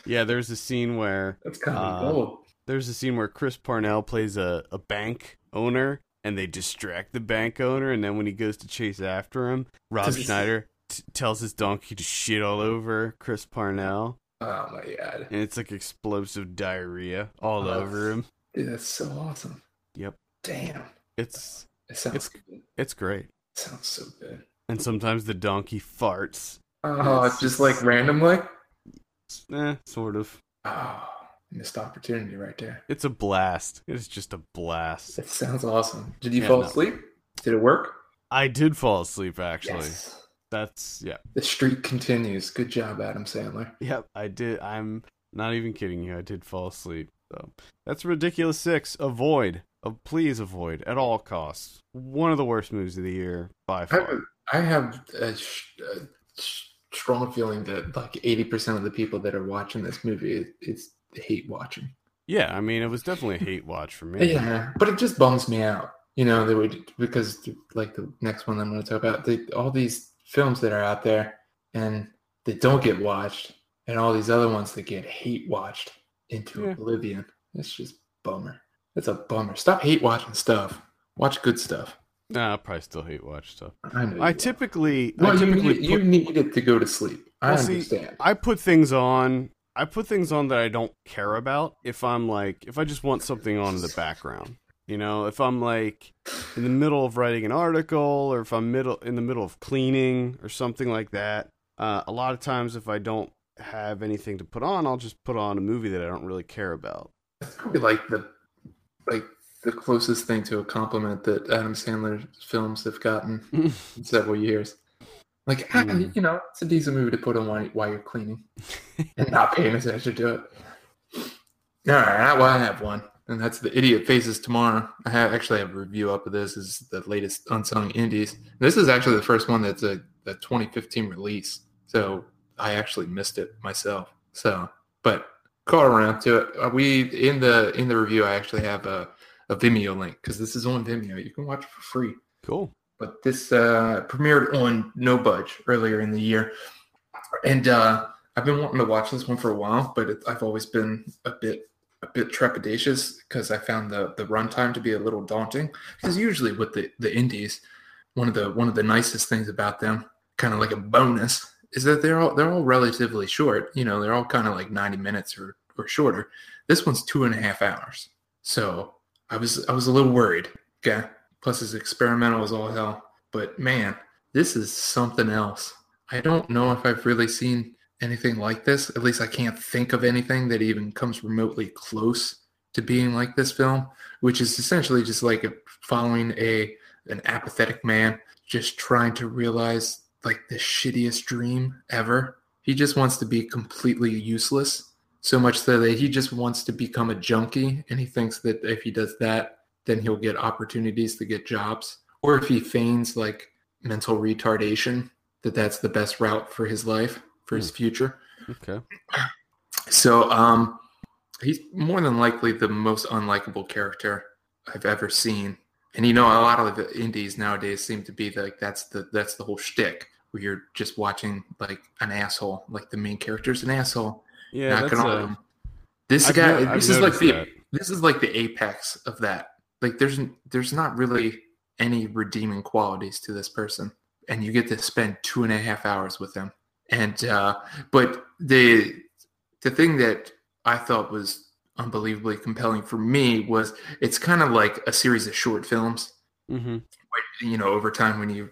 yeah there's a scene where That's kind of Uh, gold. there's a scene where chris parnell plays a, a bank owner and they distract the bank owner and then when he goes to chase after him rob schneider t- tells his donkey to shit all over chris parnell Oh my god, and it's like explosive diarrhea all Oh. over him. dude, that's so awesome. Yep. Damn, It's it sounds It's- good. it's great. sounds so good. And sometimes the donkey farts. Oh, It's just like randomly. Eh, sort of. Oh, missed opportunity right there. It's a blast. It's just a blast. It sounds awesome. Did you Yeah, fall no. asleep? Did it work? I did fall asleep actually. Yes. That's yeah. The streak continues. Good job, Adam Sandler. Yep, I did. I'm not even kidding you. I did fall asleep. So that's ridiculous. Six. Avoid. Uh, please avoid at all costs. One of the worst movies of the year by I far. have, I have a, sh- a sh- strong feeling that like eighty percent of the people that are watching this movie is hate watching. Yeah, I mean it was definitely a hate watch for me. Yeah, but it just bums me out. You know, they would because like the next one I'm going to talk about, they, all these films that are out there and they don't get watched, and all these other ones that get hate watched into Yeah. oblivion. It's just bummer. It's a bummer. Stop hate watching stuff. Watch good stuff. Nah, I probably still hate watch stuff. I know. I typically. I well, you typically need, put, you need it to go to sleep. I Well, see, understand. I put things on. I put things on that I don't care about. If I'm like, if I just want something on in the background, you know, if I'm like in the middle of writing an article, or if I'm middle in the middle of cleaning or something like that. Uh, a lot of times, if I don't have anything to put on, I'll just put on a movie that I don't really care about. That's probably like the like the closest thing to a compliment that Adam Sandler's films have gotten in several years. Like, ah, Mm. you know, it's a decent movie to put on while, while you're cleaning and not paying attention to it. All right, well, I have one, and that's the Idiot Faces Tomorrow. I have actually have a review up of this. this is the latest unsung indies. This is actually the first one that's a, a 2015 release, so I actually missed it myself. So, but caught around to it. Uh, We in the in the review, I actually have a, a Vimeo link because this is on Vimeo. You can watch it for free Cool. but this uh, premiered on No Budge earlier in the year, and uh, I've been wanting to watch this one for a while, but it, I've always been a bit a bit trepidatious because I found the the runtime to be a little daunting. Because usually with the the indies, one of the one of the nicest things about them, kind of like a bonus, is that they're all they're all relatively short. You know, they're all kind of like ninety minutes or or shorter. This one's two and a half hours, so I was I was a little worried. Okay, plus it's experimental as all hell. But man, this is something else. I don't know if I've really seen anything like this. At least I can't think of anything that even comes remotely close to being like this film, which is essentially just like following a an apathetic man just trying to realize like the shittiest dream ever. He just wants to be completely useless. So much so that he just wants to become a junkie and he thinks that if he does that, then he'll get opportunities to get jobs. Or if he feigns like mental retardation, that that's the best route for his life, for his future. Okay. So um, he's more than likely the most unlikable character I've ever seen. And you know, a lot of the indies nowadays seem to be like that's the that's the whole shtick where you're just watching like an asshole, like the main character's an asshole. Yeah, knocking on him. This I've guy, no- I've this is like the that. this is like the apex of that. Like there's there's not really any redeeming qualities to this person, and you get to spend two and a half hours with them. And uh, but the the thing that I thought was unbelievably compelling for me was it's kind of like a series of short films. Mhm. you know over time when you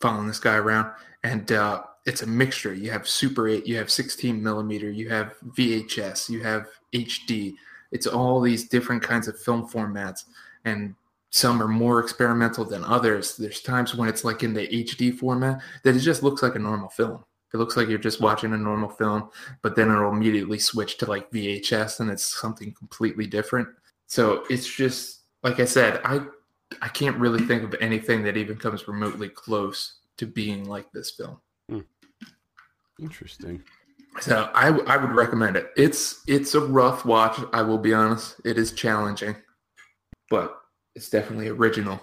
following this guy around and uh, it's a mixture. You have super 8 you have 16 millimeter you have vhs you have hd it's all these different kinds of film formats and some are more experimental than others. There's times when it's like in the hd format that it just looks like a normal film it looks like you're just watching a normal film but then it'll immediately switch to like vhs and it's something completely different so it's just like i said i I can't really think of anything that even comes remotely close to being like this film. Hmm. Interesting. So I, I would recommend it. It's it's a rough watch. I will be honest. It is challenging, but it's definitely original.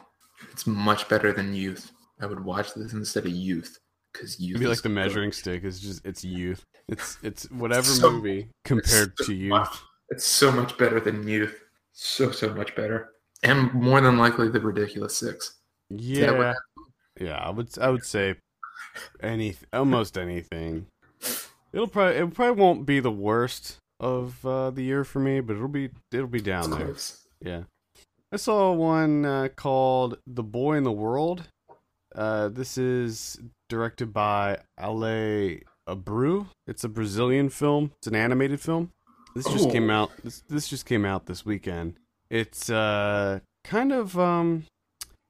It's much better than Youth. I would watch this instead of Youth because Youth. Be like the good. measuring stick is just it's youth. It's it's whatever So- movie compared so to youth. much- It's so much better than Youth. So so much better, and more than likely the Ridiculous Six. Yeah. Yeah, I would I would say any almost anything. It'll probably it probably won't be the worst of uh, the year for me, but it'll be it'll be down It's there. close. Yeah. I saw one uh, called The Boy in the World. Uh, this is directed by Ale Abreu. It's a Brazilian film. It's an animated film. This just Oh. came out. This, this just came out this weekend. It's uh, kind of um,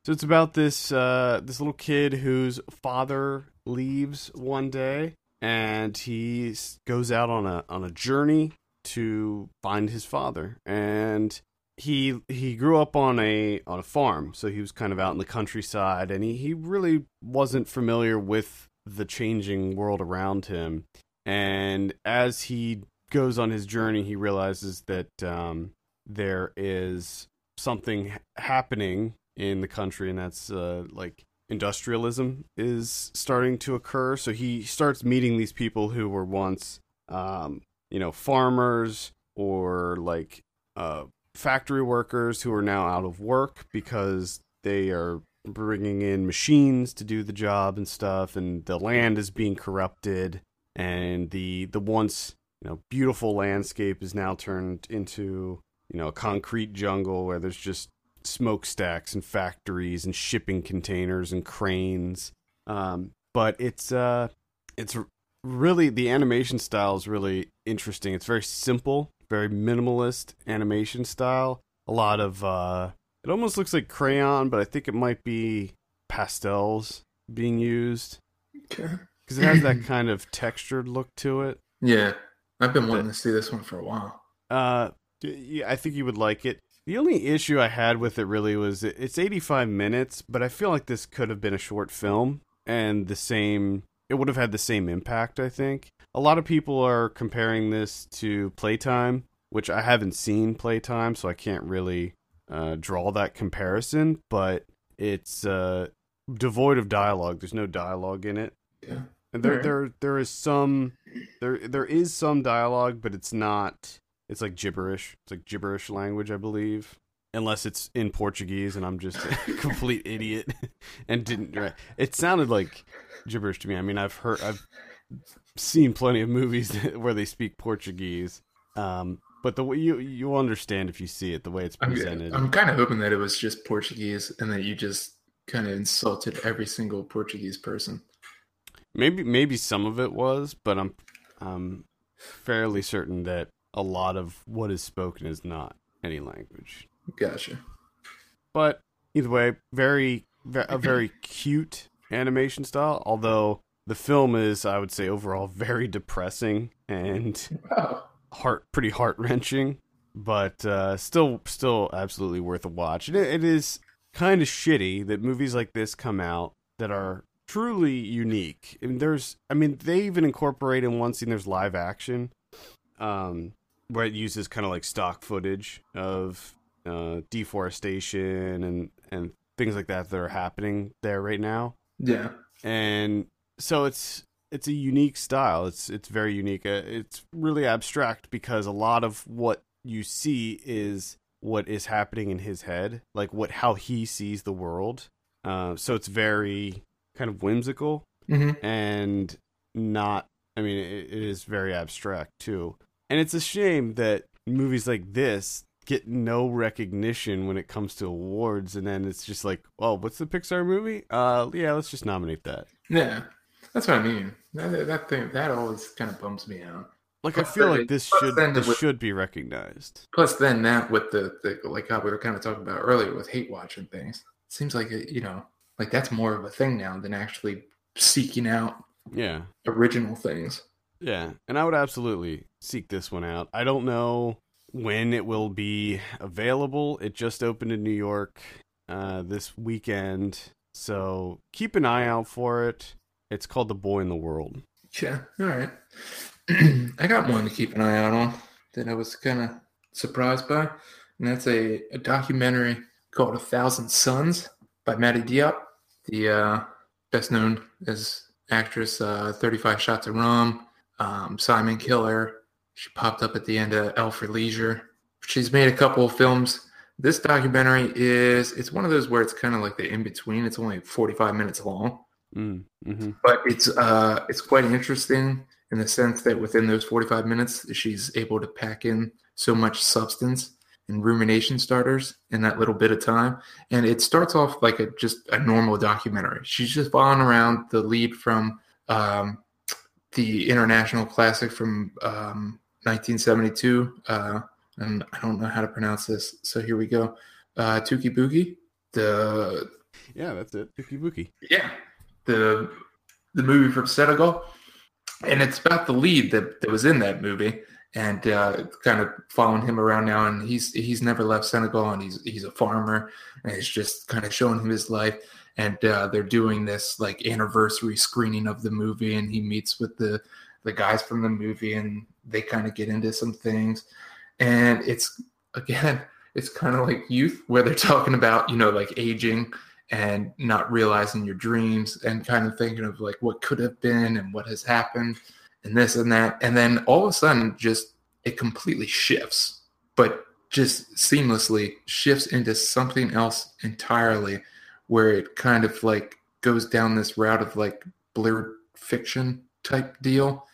so it's about this uh, this little kid whose father leaves one day, and he goes out on a on a journey to find his father. And he he grew up on a on a farm, so he was kind of out in the countryside, and he, he really wasn't familiar with the changing world around him. And as he goes on his journey, he realizes that um, there is something happening in the country, and that's uh, like industrialism is starting to occur. So he starts meeting these people who were once, um, you know, farmers or like uh, factory workers who are now out of work because they are bringing in machines to do the job and stuff, and the land is being corrupted, and the the once you know beautiful landscape is now turned into you know a concrete jungle where there's just smokestacks and factories and shipping containers and cranes. Um, but it's uh, it's really the animation style is really interesting. It's very simple, very minimalist animation style. A lot of uh, it almost looks like crayon, but I think it might be pastels being used Okay. because it has that kind of textured look to it. Yeah, I've been wanting to see this one for a while. Uh, I think you would like it. The only issue I had with it really was it's 85 minutes, but I feel like this could have been a short film and the same it would have had the same impact, I think. A lot of people are comparing this to Playtime, which I haven't seen Playtime, so I can't really uh, draw that comparison, but it's uh, devoid of dialogue. There's no dialogue in it. Yeah. And there, Alright. there, there is some, there, there is some dialogue, but it's not. It's like gibberish. It's like gibberish language, I believe, unless it's in Portuguese, and I'm just a complete idiot and didn't. It sounded like gibberish to me. I mean, I've heard, I've seen plenty of movies where they speak Portuguese, um, but the way you you'll understand if you see it, the way it's I'm, presented. I'm kind of hoping that it was just Portuguese and that you just kind of insulted every single Portuguese person. Maybe maybe some of it was, but I'm I'm fairly certain that a lot of what is spoken is not any language. Gotcha. But either way, very ve- a very cute animation style. Although the film is, I would say, overall very depressing and Wow. heart pretty heart wrenching, but uh, still still absolutely worth a watch. And it, it is kind of shitty that movies like this come out that are truly unique. And there's, I mean, they even incorporate in one scene there's live action, um, where it uses kind of like stock footage of uh, deforestation and and things like that that are happening there right now Yeah. and so it's it's a unique style. It's it's very unique. Uh, It's really abstract because a lot of what you see is what is happening in his head, like what how he sees the world. Uh, so it's very kind of whimsical hmm and not. I mean, it, it is very abstract too. And it's a shame that movies like this get no recognition when it comes to awards, and then it's just like, oh, what's the Pixar movie? Uh, yeah, let's just nominate that. Yeah. That's what I mean. That, that thing that always kind of bums me out. Like I feel then- like this should this with- should be recognized. Plus, then that with the, the like how we were kind of talking about earlier with hate watching things, seems like it, you know, like that's more of a thing now than actually seeking out Yeah, original things. yeah, and I would absolutely seek this one out. I don't know when it will be available. It just opened in New York uh, this weekend, so keep an eye out for it. It's called The Boy in the World. Yeah, all right. I got one to keep an eye out on that I was kind of surprised by, and that's a, a documentary called A Thousand Suns by Mati Diop, the uh, best known as actress uh, 35 Shots of Rum, um, Simon Killer. She popped up at the end of Alfred Leisure. She's made a couple of films. This documentary is it's one of those where it's kind of like the in between. It's only 45 minutes long Mm, hmm but it's uh it's quite interesting in the sense that within those 45 minutes, she's able to pack in so much substance and rumination starters in that little bit of time. And it starts off like a just a normal documentary. She's just following around the lead from um, the international classic from um, 1972. Uh, and I don't know how to pronounce this. So here we go. Uh, Tuki Boogie. The yeah, that's it. Tuki Boogie. Yeah, the the movie from Senegal, and it's about the lead that, that was in that movie, and uh, kind of following him around now. And he's he's never left Senegal, and he's he's a farmer, and it's just kind of showing him his life. And uh, they're doing this like anniversary screening of the movie, and he meets with the the guys from the movie, and they kind of get into some things, and it's again. It's kind of like youth, where they're talking about, you know, like aging and not realizing your dreams and kind of thinking of like what could have been and what has happened and this and that and then all of a sudden just it completely shifts but just seamlessly shifts into something else entirely where it kind of like goes down this route of like blurred fiction type deal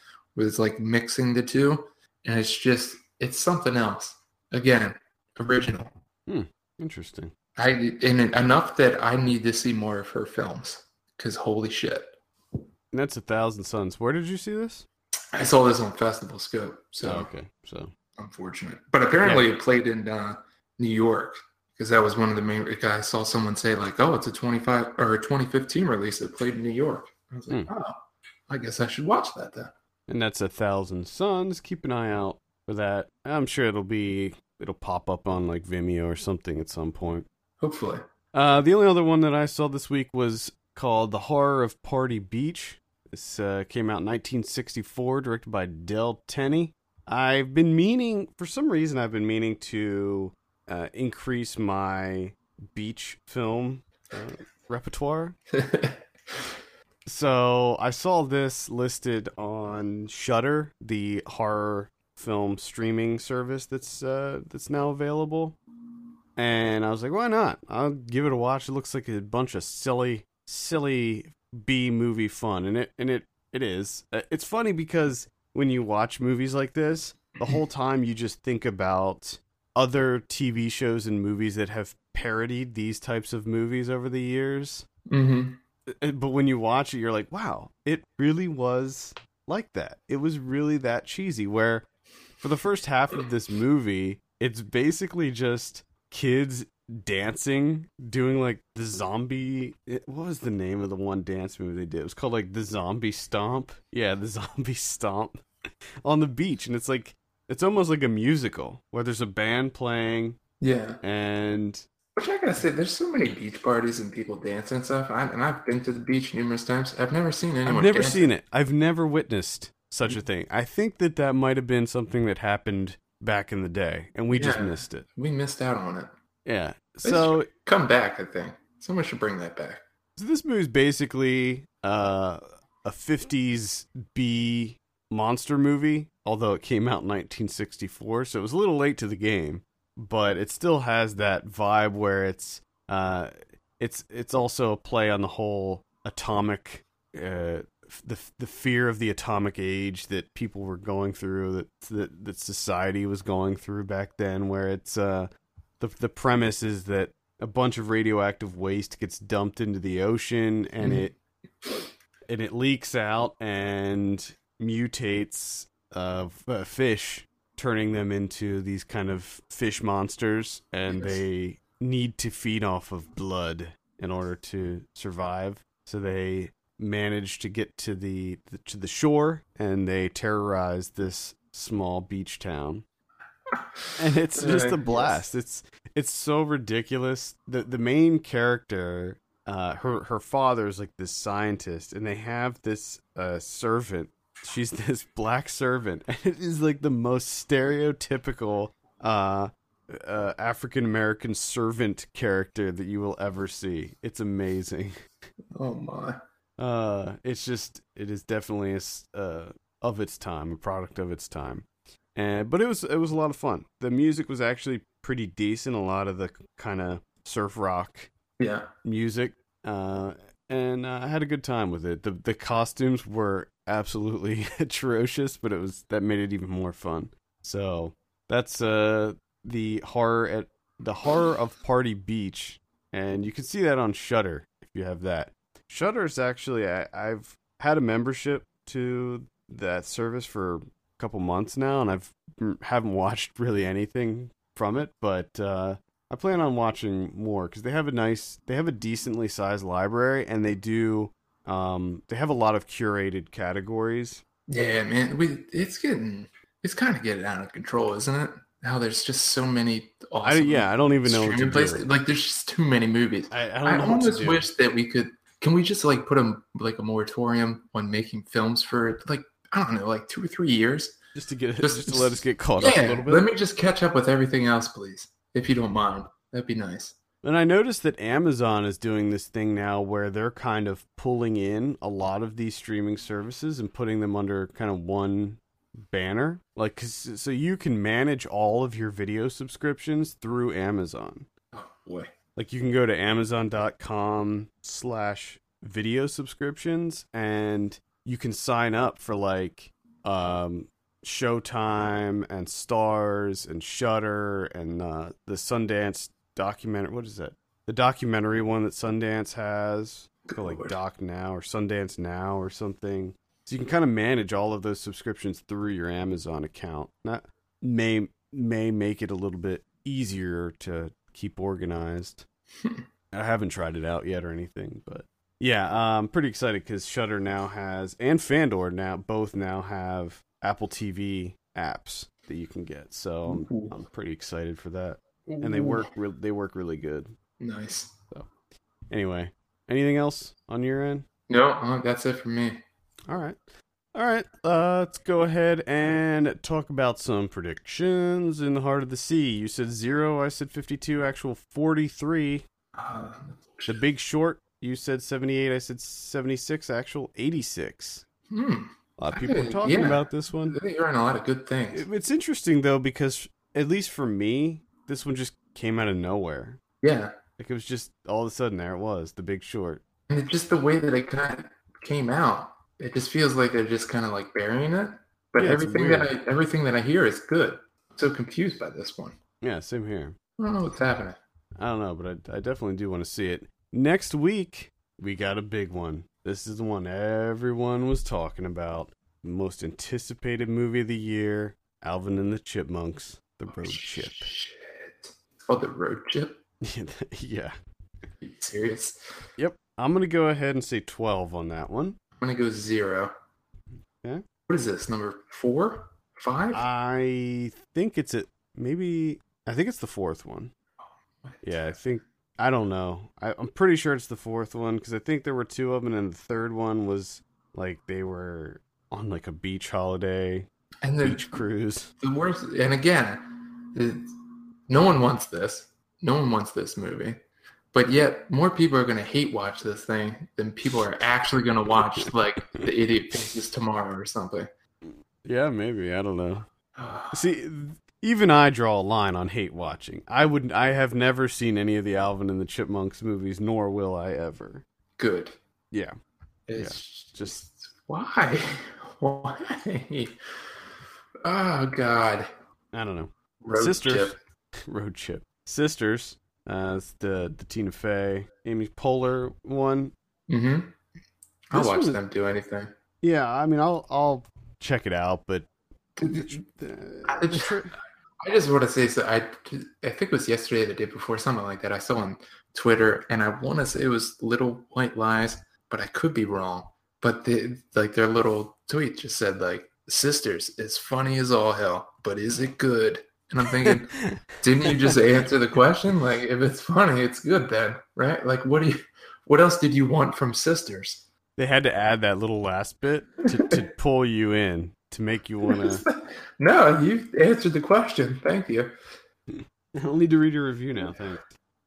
it's like mixing the two and it's just it's something else again original hmm, interesting I and enough that I need to see more of her films because holy shit. And that's a thousand suns. Where did you see this? I saw this on Festival Scope. So oh, okay, so unfortunate, but apparently yeah. it played in uh, New York because that was one of the main. I saw someone say like, "Oh, it's a 25 or a 2015 release that played in New York." I was like, mm. "Oh, I guess I should watch that then." And that's a thousand suns. Keep an eye out for that. I'm sure it'll be it'll pop up on like Vimeo or something at some point. Hopefully. Uh, the only other one that I saw this week was called The Horror of Party Beach. This uh, came out in 1964, directed by Del Tenney. I've been meaning, for some reason, I've been meaning to uh, increase my beach film uh, repertoire. so I saw this listed on Shudder, the horror film streaming service that's uh, that's now available and I was like, why not? I'll give it a watch. It looks like a bunch of silly, silly B movie fun, and it and it it is. Uh, it's funny because when you watch movies like this, the whole time you just think about other TV shows and movies that have parodied these types of movies over the years. Mm-hmm. But when you watch it, you're like, wow, it really was like that. It was really that cheesy. Where for the first half of this movie, it's basically just kids dancing, doing like the zombie. What was the name of the one dance movie they did? It was called like the Zombie Stomp. Yeah, the Zombie Stomp on the beach, and it's like it's almost like a musical where there's a band playing. Yeah, and which I gotta say, there's so many beach parties and people dancing and stuff. I, and I've been to the beach numerous times. I've never seen anyone. I've never seen it. I've never witnessed such a thing. I think that that might have been something that happened back in the day, and we yeah, just missed it. We missed out on it. Yeah. So come back, I think someone should bring that back. So this movie is basically uh, a '50s B monster movie, although it came out in 1964, so it was a little late to the game, but it still has that vibe where it's uh, it's it's also a play on the whole atomic uh, the the fear of the atomic age that people were going through that that, that society was going through back then where it's uh the the premise is that a bunch of radioactive waste gets dumped into the ocean and mm-hmm. it and it leaks out and mutates of uh, fish turning them into these kind of fish monsters and yes. they need to feed off of blood in order to survive. So they manage to get to the, the to the shore and they terrorize this small beach town. And it's just a blast. It's it's so ridiculous. The the main character uh her her father's like this scientist and they have this uh servant she's this black servant and it is like the most stereotypical uh uh, African American servant character that you will ever see. It's amazing. Oh my. Uh, it's just it is definitely a, uh, of its time, a product of its time. And but it was it was a lot of fun. The music was actually pretty decent. A lot of the kind of surf rock yeah music. Uh, and uh, I had a good time with it. the The costumes were absolutely atrocious, but it was that made it even more fun. So that's uh the horror at the horror of Party Beach, and you can see that on Shudder if you have that. Shudder is actually I, I've had a membership to that service for a couple months now, and I've haven't watched really anything from it, but uh, I plan on watching more because they have a nice, they have a decently sized library, and they do, um, they have a lot of curated categories. Yeah, man, we it's getting, it's kind of getting out of control, isn't it? How there's just so many. Awesome I, yeah, I don't even know what to places. do. Like, there's just too many movies. I, I, I almost wish that we could. Can we just like put a like a moratorium on making films for like I don't know, like two or three years? Just to get just, just to let us get caught yeah, up a little bit. Let me just catch up with everything else, please if you don't mind. That'd be nice. And I noticed that Amazon is doing this thing now where they're kind of pulling in a lot of these streaming services and putting them under kind of one banner. Like, so you can manage all of your video subscriptions through Amazon. Oh, boy. Like, you can go to amazon.com slash video subscriptions and you can sign up for like um Showtime and Starz and Shudder and uh, the Sundance documentary. What is that? The documentary one that Sundance has, called, like Doc Now or Sundance Now or something. So you can kind of manage all of those subscriptions through your Amazon account. That may may make it a little bit easier to keep organized. I haven't tried it out yet or anything, but yeah, I'm pretty excited because Shudder now has and Fandor now both now have Apple TV apps that you can get. So I'm, I'm pretty excited for that, Ooh. and they work re- they work really good. Nice. So anyway, anything else on your end? No, uh, that's it for me. All right. All right, uh, let's go ahead and talk about some predictions in the heart of the sea. You said zero, I said 52, actual 43. Uh, the big short, you said 78, I said 76, actual 86. Hmm. A lot of people are talking yeah. about this one. You're on a lot of good things. It's interesting though because at least for me, this one just came out of nowhere. Yeah, like it was just all of a sudden there it was, The Big Short. And it's just the way that it kind of came out. It just feels like they're just kind of like burying it. But yeah, everything that I everything that I hear is good. I'm so confused by this one. Yeah, same here. I don't know what's happening. I don't know, but I, I definitely do want to see it. Next week, we got a big one. This is the one everyone was talking about. Most anticipated movie of the year Alvin and the Chipmunks, The oh, Road oh, Chip. Shit. Oh, The Road Chip? yeah. Are you serious? Yep. I'm going to go ahead and say 12 on that one. I'm going to go zero. Okay. What is this? Number four? Five? I think it's a maybe. I think it's the fourth one. Oh, yeah, I think I don't know. I, am pretty sure it's the fourth one because I think there were two of them, and the third one was like they were on like a beach holiday and the beach cruise. The worst, and again, no one wants this. No one wants this movie, but yet more people are going to hate watch this thing than people are actually going to watch like the Idiot Faces tomorrow or something. Yeah, maybe I don't know. See, even I draw a line on hate watching. I would I have never seen any of the Alvin and the Chipmunks movies, nor will I ever. Good. Yeah. It's yeah. just why? Why? Oh God. I don't know. Road Sisters. Chip. Road Chip. Sisters. Uh, the the Tina Fey, Amy Poehler one. Mm-hmm. I'll watch them do anything. Yeah, I mean, I'll I'll check it out, but I just, I just want to say so. I I think it was yesterday, the day before, something like that. I saw on Twitter, and I want to say it was Little White Lies, but I could be wrong. But they, like their little tweet just said like sisters is funny as all hell, but is it good? And I'm thinking, didn't you just answer the question? Like if it's funny, it's good then, right? Like what do you what else did you want from sisters? They had to add that little last bit to, to pull you in to make you want to. No, you answered the question. Thank you. I'll need to read your review now. Thanks.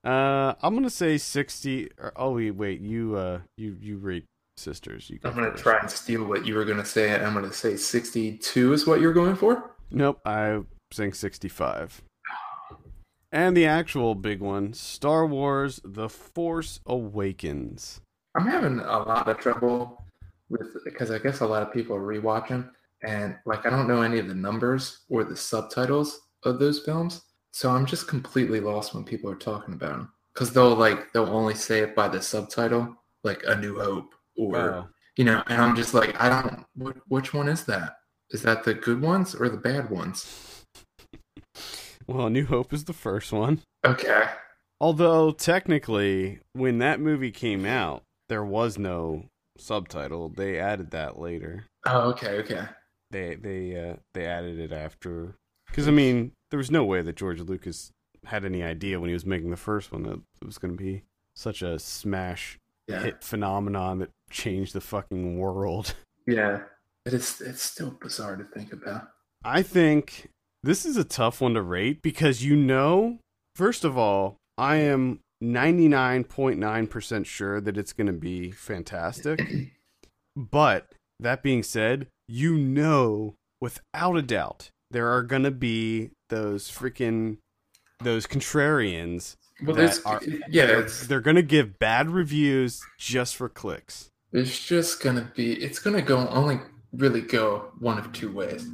Uh, I'm gonna say sixty. Or, oh wait, wait. You uh, you you rate sisters. You I'm going to try and steal what you were going to say. and I'm going to say 62 is what you're going for. Nope, I'm saying 65. And the actual big one, Star Wars: The Force Awakens. I'm having a lot of trouble with because I guess a lot of people are rewatching and like I don't know any of the numbers or the subtitles of those films, so I'm just completely lost when people are talking about them because they'll like they'll only say it by the subtitle, like A New Hope or Wow. you know, and I'm just like I don't. Wh- which one is that? Is that the good ones or the bad ones? Well, A New Hope is the first one. Okay. Although technically, when that movie came out, there was no subtitle. They added that later. Oh, okay, okay. They they uh, they added it after. Because I mean, there was no way that George Lucas had any idea when he was making the first one that it was going to be such a smash Yeah. hit phenomenon that changed the fucking world. Yeah. It is it's still bizarre to think about. I think this is a tough one to rate because you know, first of all, I am 99.9% sure that it's going to be fantastic. but that being said, you know, without a doubt, there are going to be those freaking those contrarians Well, there's are yeah, they're, they're going to give bad reviews just for clicks. It's just gonna be it's gonna go only really go one of two ways.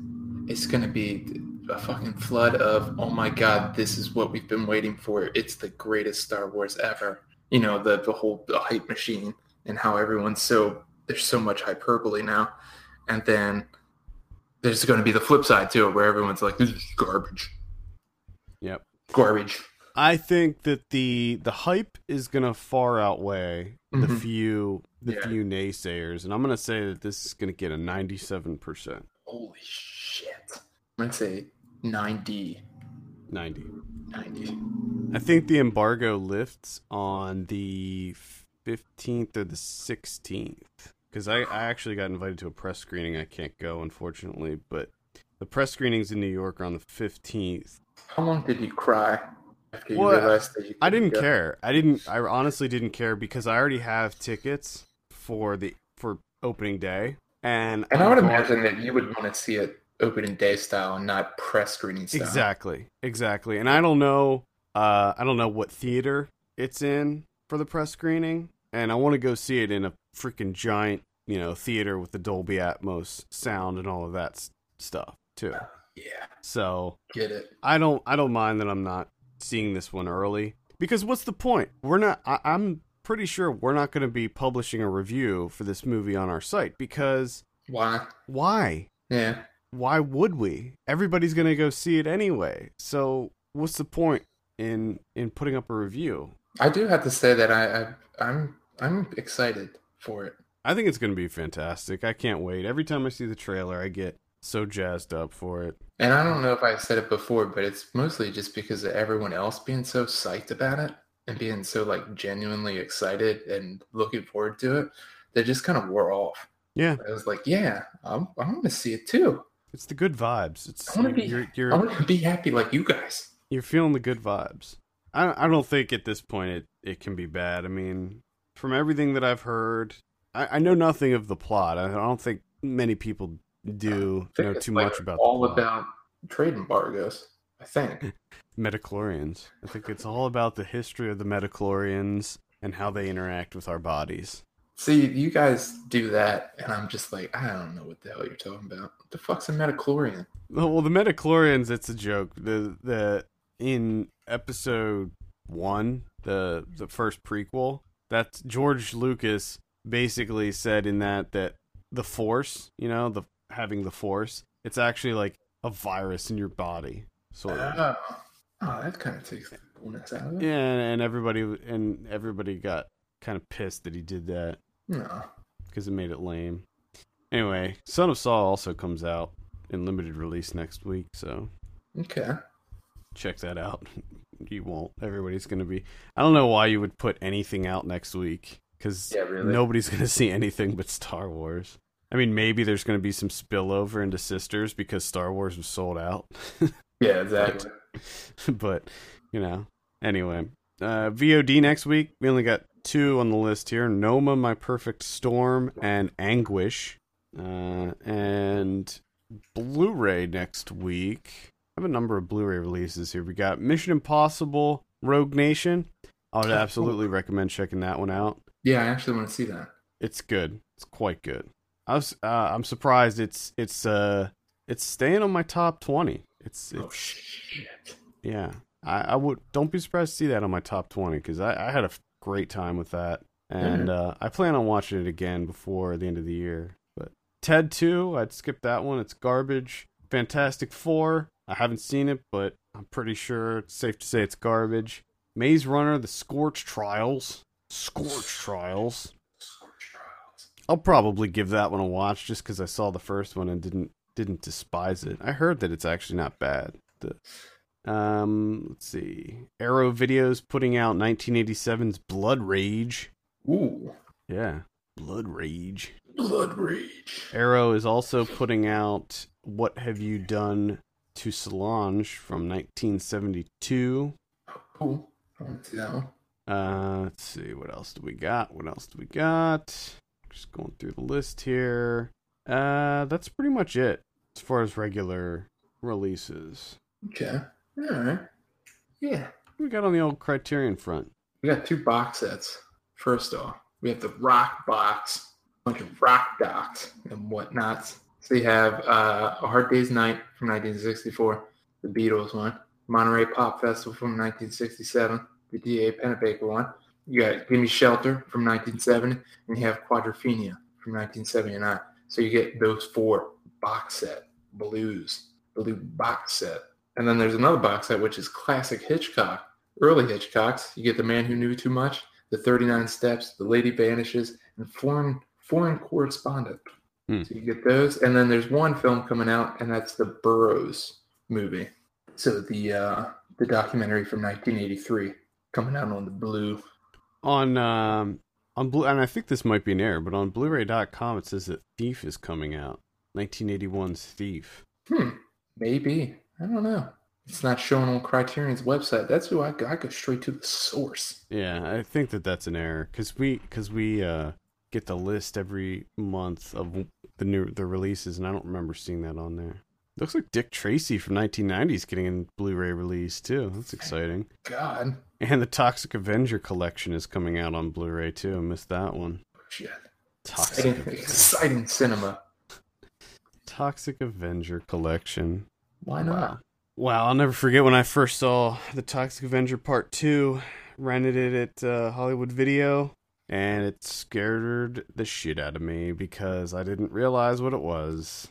It's gonna be a fucking flood of oh my god, this is what we've been waiting for. It's the greatest Star Wars ever. You know the the whole hype machine and how everyone's so there's so much hyperbole now, and then there's going to be the flip side too, where everyone's like this is garbage, Yep. garbage. I think that the the hype is gonna far outweigh the Mhm. few the Yeah. few naysayers, and I'm gonna say that this is gonna get a 97 percent, Holy shit! I'm gonna say 90, 90. 90. I think the embargo lifts on the 15th or the 16th because I, I actually got invited to a press screening. I can't go unfortunately, but the press screenings in New York are on the 15th. How long did you cry after you Well, realized that you? I didn't go? care. I didn't. I honestly didn't care because I already have tickets for the for opening day, and And I would going- imagine that you would want to see it opening day style and not press screening style. exactly, exactly. And I don't know. Uh, I don't know what theater it's in for the press screening, and I want to go see it in a freaking giant, you know, theater with the Dolby Atmos sound and all of that s- stuff too. Yeah, So get it. I don't I don't mind that I'm not seeing this one early because what's the point? We're not. I, I'm pretty sure we're not going to be publishing a review for this movie on our site because Why? why? Yeah. Why would we? Everybody's going to go see it anyway. So what's the point in in putting up a review? I do have to say that I, I I'm I'm excited for it. I think it's going to be fantastic. I can't wait. Every time I see the trailer, I get so jazzed up for it. And I don't know if I said it before, but it's mostly just because of everyone else being so psyched about it and being so like genuinely excited and looking forward to it. That just kind of wore off. Yeah, I was like, yeah, I'm, I want to see it too. it's the good vibes. It's I want to be, you're you're, want to be happy like you guys. you're feeling the good vibes. I I don't think at this point it it can be bad. I mean, from everything that I've heard, I, I know nothing of the plot. I don't think many people do know too like much about all the plot. about trade embargoes. I think. Midi-chlorians. I think it's all about the history of the Midi-chlorians and how they interact with our bodies. See, you guys do that, and I'm just like, I don't know what the hell you're talking about. What the fuck's a midi-chlorian? Well, the Midi-chlorians, it's a joke. The the in episode one, the the first prequel, that's George Lucas basically said in that that the Force, you know, the having the Force, it's actually like a virus in your body, sort of. Oh, oh that kind of takes the coolness out of it. Yeah, and everybody and everybody got kind of pissed that he did that No. because it made it lame. Anyway, Son of Saul also comes out in limited release next week, so Okay. check that out. You won't. Everybody's going to be. I don't know why you would put anything out next week because Yeah, really. nobody's going to see anything but Star Wars. I mean, maybe there's going to be some spillover into Sisters because Star Wars was sold out. Yeah, exactly. but, you know, anyway. Uh, VOD next week. We only got two on the list here Noma, My Perfect Storm, and Anguish. Uh, and Blu ray next week. I have a number of Blu ray releases here. We got Mission Impossible Rogue Nation. I would absolutely recommend checking that one out. Yeah, I actually want to see that. It's good. It's quite good. I was uh, I'm surprised it's it's uh it's staying on my top twenty. It's it's oh shit. yeah. I, I would don't be surprised to see that on my top twenty because I, I had a great time with that and uh, I plan on watching it again before the end of the year. But Ted two, I'd skip that one. It's garbage. Fantastic Four, I haven't seen it, but I'm pretty sure it's safe to say it's garbage. Maze Runner, The Scorch Trials, Scorch Trials. I'll probably give that one a watch just because I saw the first one and didn't didn't despise it. I heard that it's actually not bad. The, um, let's see, Arrow Videos putting out 1987's Blood Rage. Ooh, Yeah, Blood Rage. blood rage. Arrow is also putting out What Have You Done to Solange from 1972. Cool. I want to see that one. Uh, let's see, what else do we got? What else do we got? Just going through the list here. Uh, that's pretty much it as far as regular releases. Okay. All right. Yeah. What we got on the old Criterion front? We got two box sets. First off, we have the rock box, a bunch of rock docs and whatnot. So you have uh, A Hard Day's Night from 1964, the Beatles one, Monterey Pop Festival from 1967, the D.A. Pennebaker one. You got Gimme Shelter from 1970, and you have Quadrophenia from 1979. So you get those four box set blues, blue box set. And then there's another box set, which is classic Hitchcock, early Hitchcocks. You get The Man Who Knew Too Much, The 39 Steps, The Lady Vanishes, and Foreign Foreign Correspondent. Hmm. So you get those, and then there's one film coming out, and that's the Burroughs movie. So the uh, the documentary from 1983 coming out on the blue. On um on blue, and I think this might be an error, but on Blu-ray.com it says that Thief is coming out. 1981's Thief. Hmm, maybe I don't know. It's not showing on Criterion's website. That's who I go. I go straight to the source. Yeah, I think that that's an error because we because we uh get the list every month of the new the releases, and I don't remember seeing that on there. Looks like Dick Tracy from 1990 is getting a Blu-ray release too. That's exciting. God, And the Toxic Avenger collection is coming out on Blu-ray too. I missed that one. shit. Toxic Exciting, Avenger. exciting cinema. Toxic Avenger collection. Why not? Wow. Wow, I'll never forget when I first saw the Toxic Avenger Part 2. Rented it at uh, Hollywood Video, and it scared the shit out of me because I didn't realize what it was.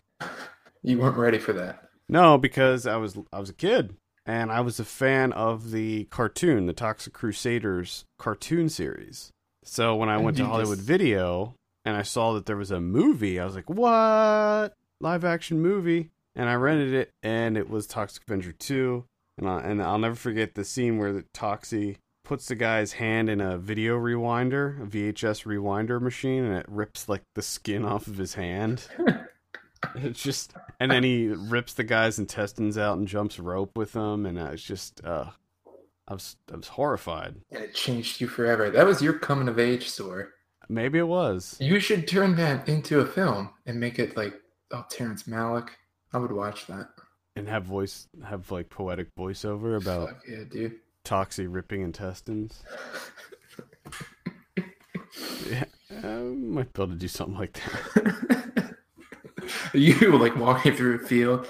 You weren't ready for that. No, because I was I was a kid and I was a fan of the cartoon, the Toxic Crusaders cartoon series. So when I And went to Hollywood just- Video and I saw that there was a movie, I was like, "What? Live action movie?" And I rented it and it was Toxic Avenger 2. And I, and I'll never forget the scene where the Toxie puts the guy's hand in a video rewinder, a VHS rewinder machine and it rips like the skin off of his hand. It's just, and then he rips the guy's intestines out and jumps rope with them, and I was just, uh, I was, I was horrified. And it changed you forever. That was your coming of age story. Maybe it was. You should turn that into a film and make it like oh Terrence Malick. I would watch that. And have voice, have like poetic voiceover about Fuck yeah, dude. Toxie ripping intestines. Yeah, I might be able to do something like that. you like walking through a field,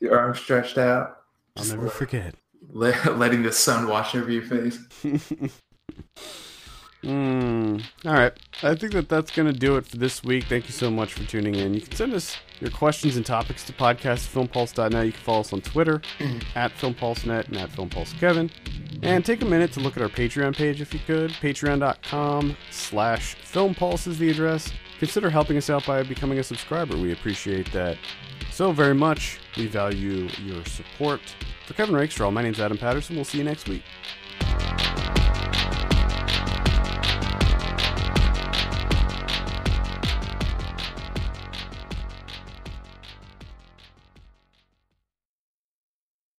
your arms stretched out, I'll never forget. le- letting the sun wash over your face. Mm, all right. I think that that's going to do it for this week. Thank you so much for tuning in. You can send us your questions and topics to podcast filmpulse.net. You can follow us on Twitter at filmpulsenet and at filmpulsekevin. And take a minute to look at our Patreon page if you could. Patreon.com slash filmpulse is the address. Consider helping us out by becoming a subscriber. We appreciate that so very much. We value your support. For Kevin Rakestraw, my name's Adam Patterson. We'll see you next week.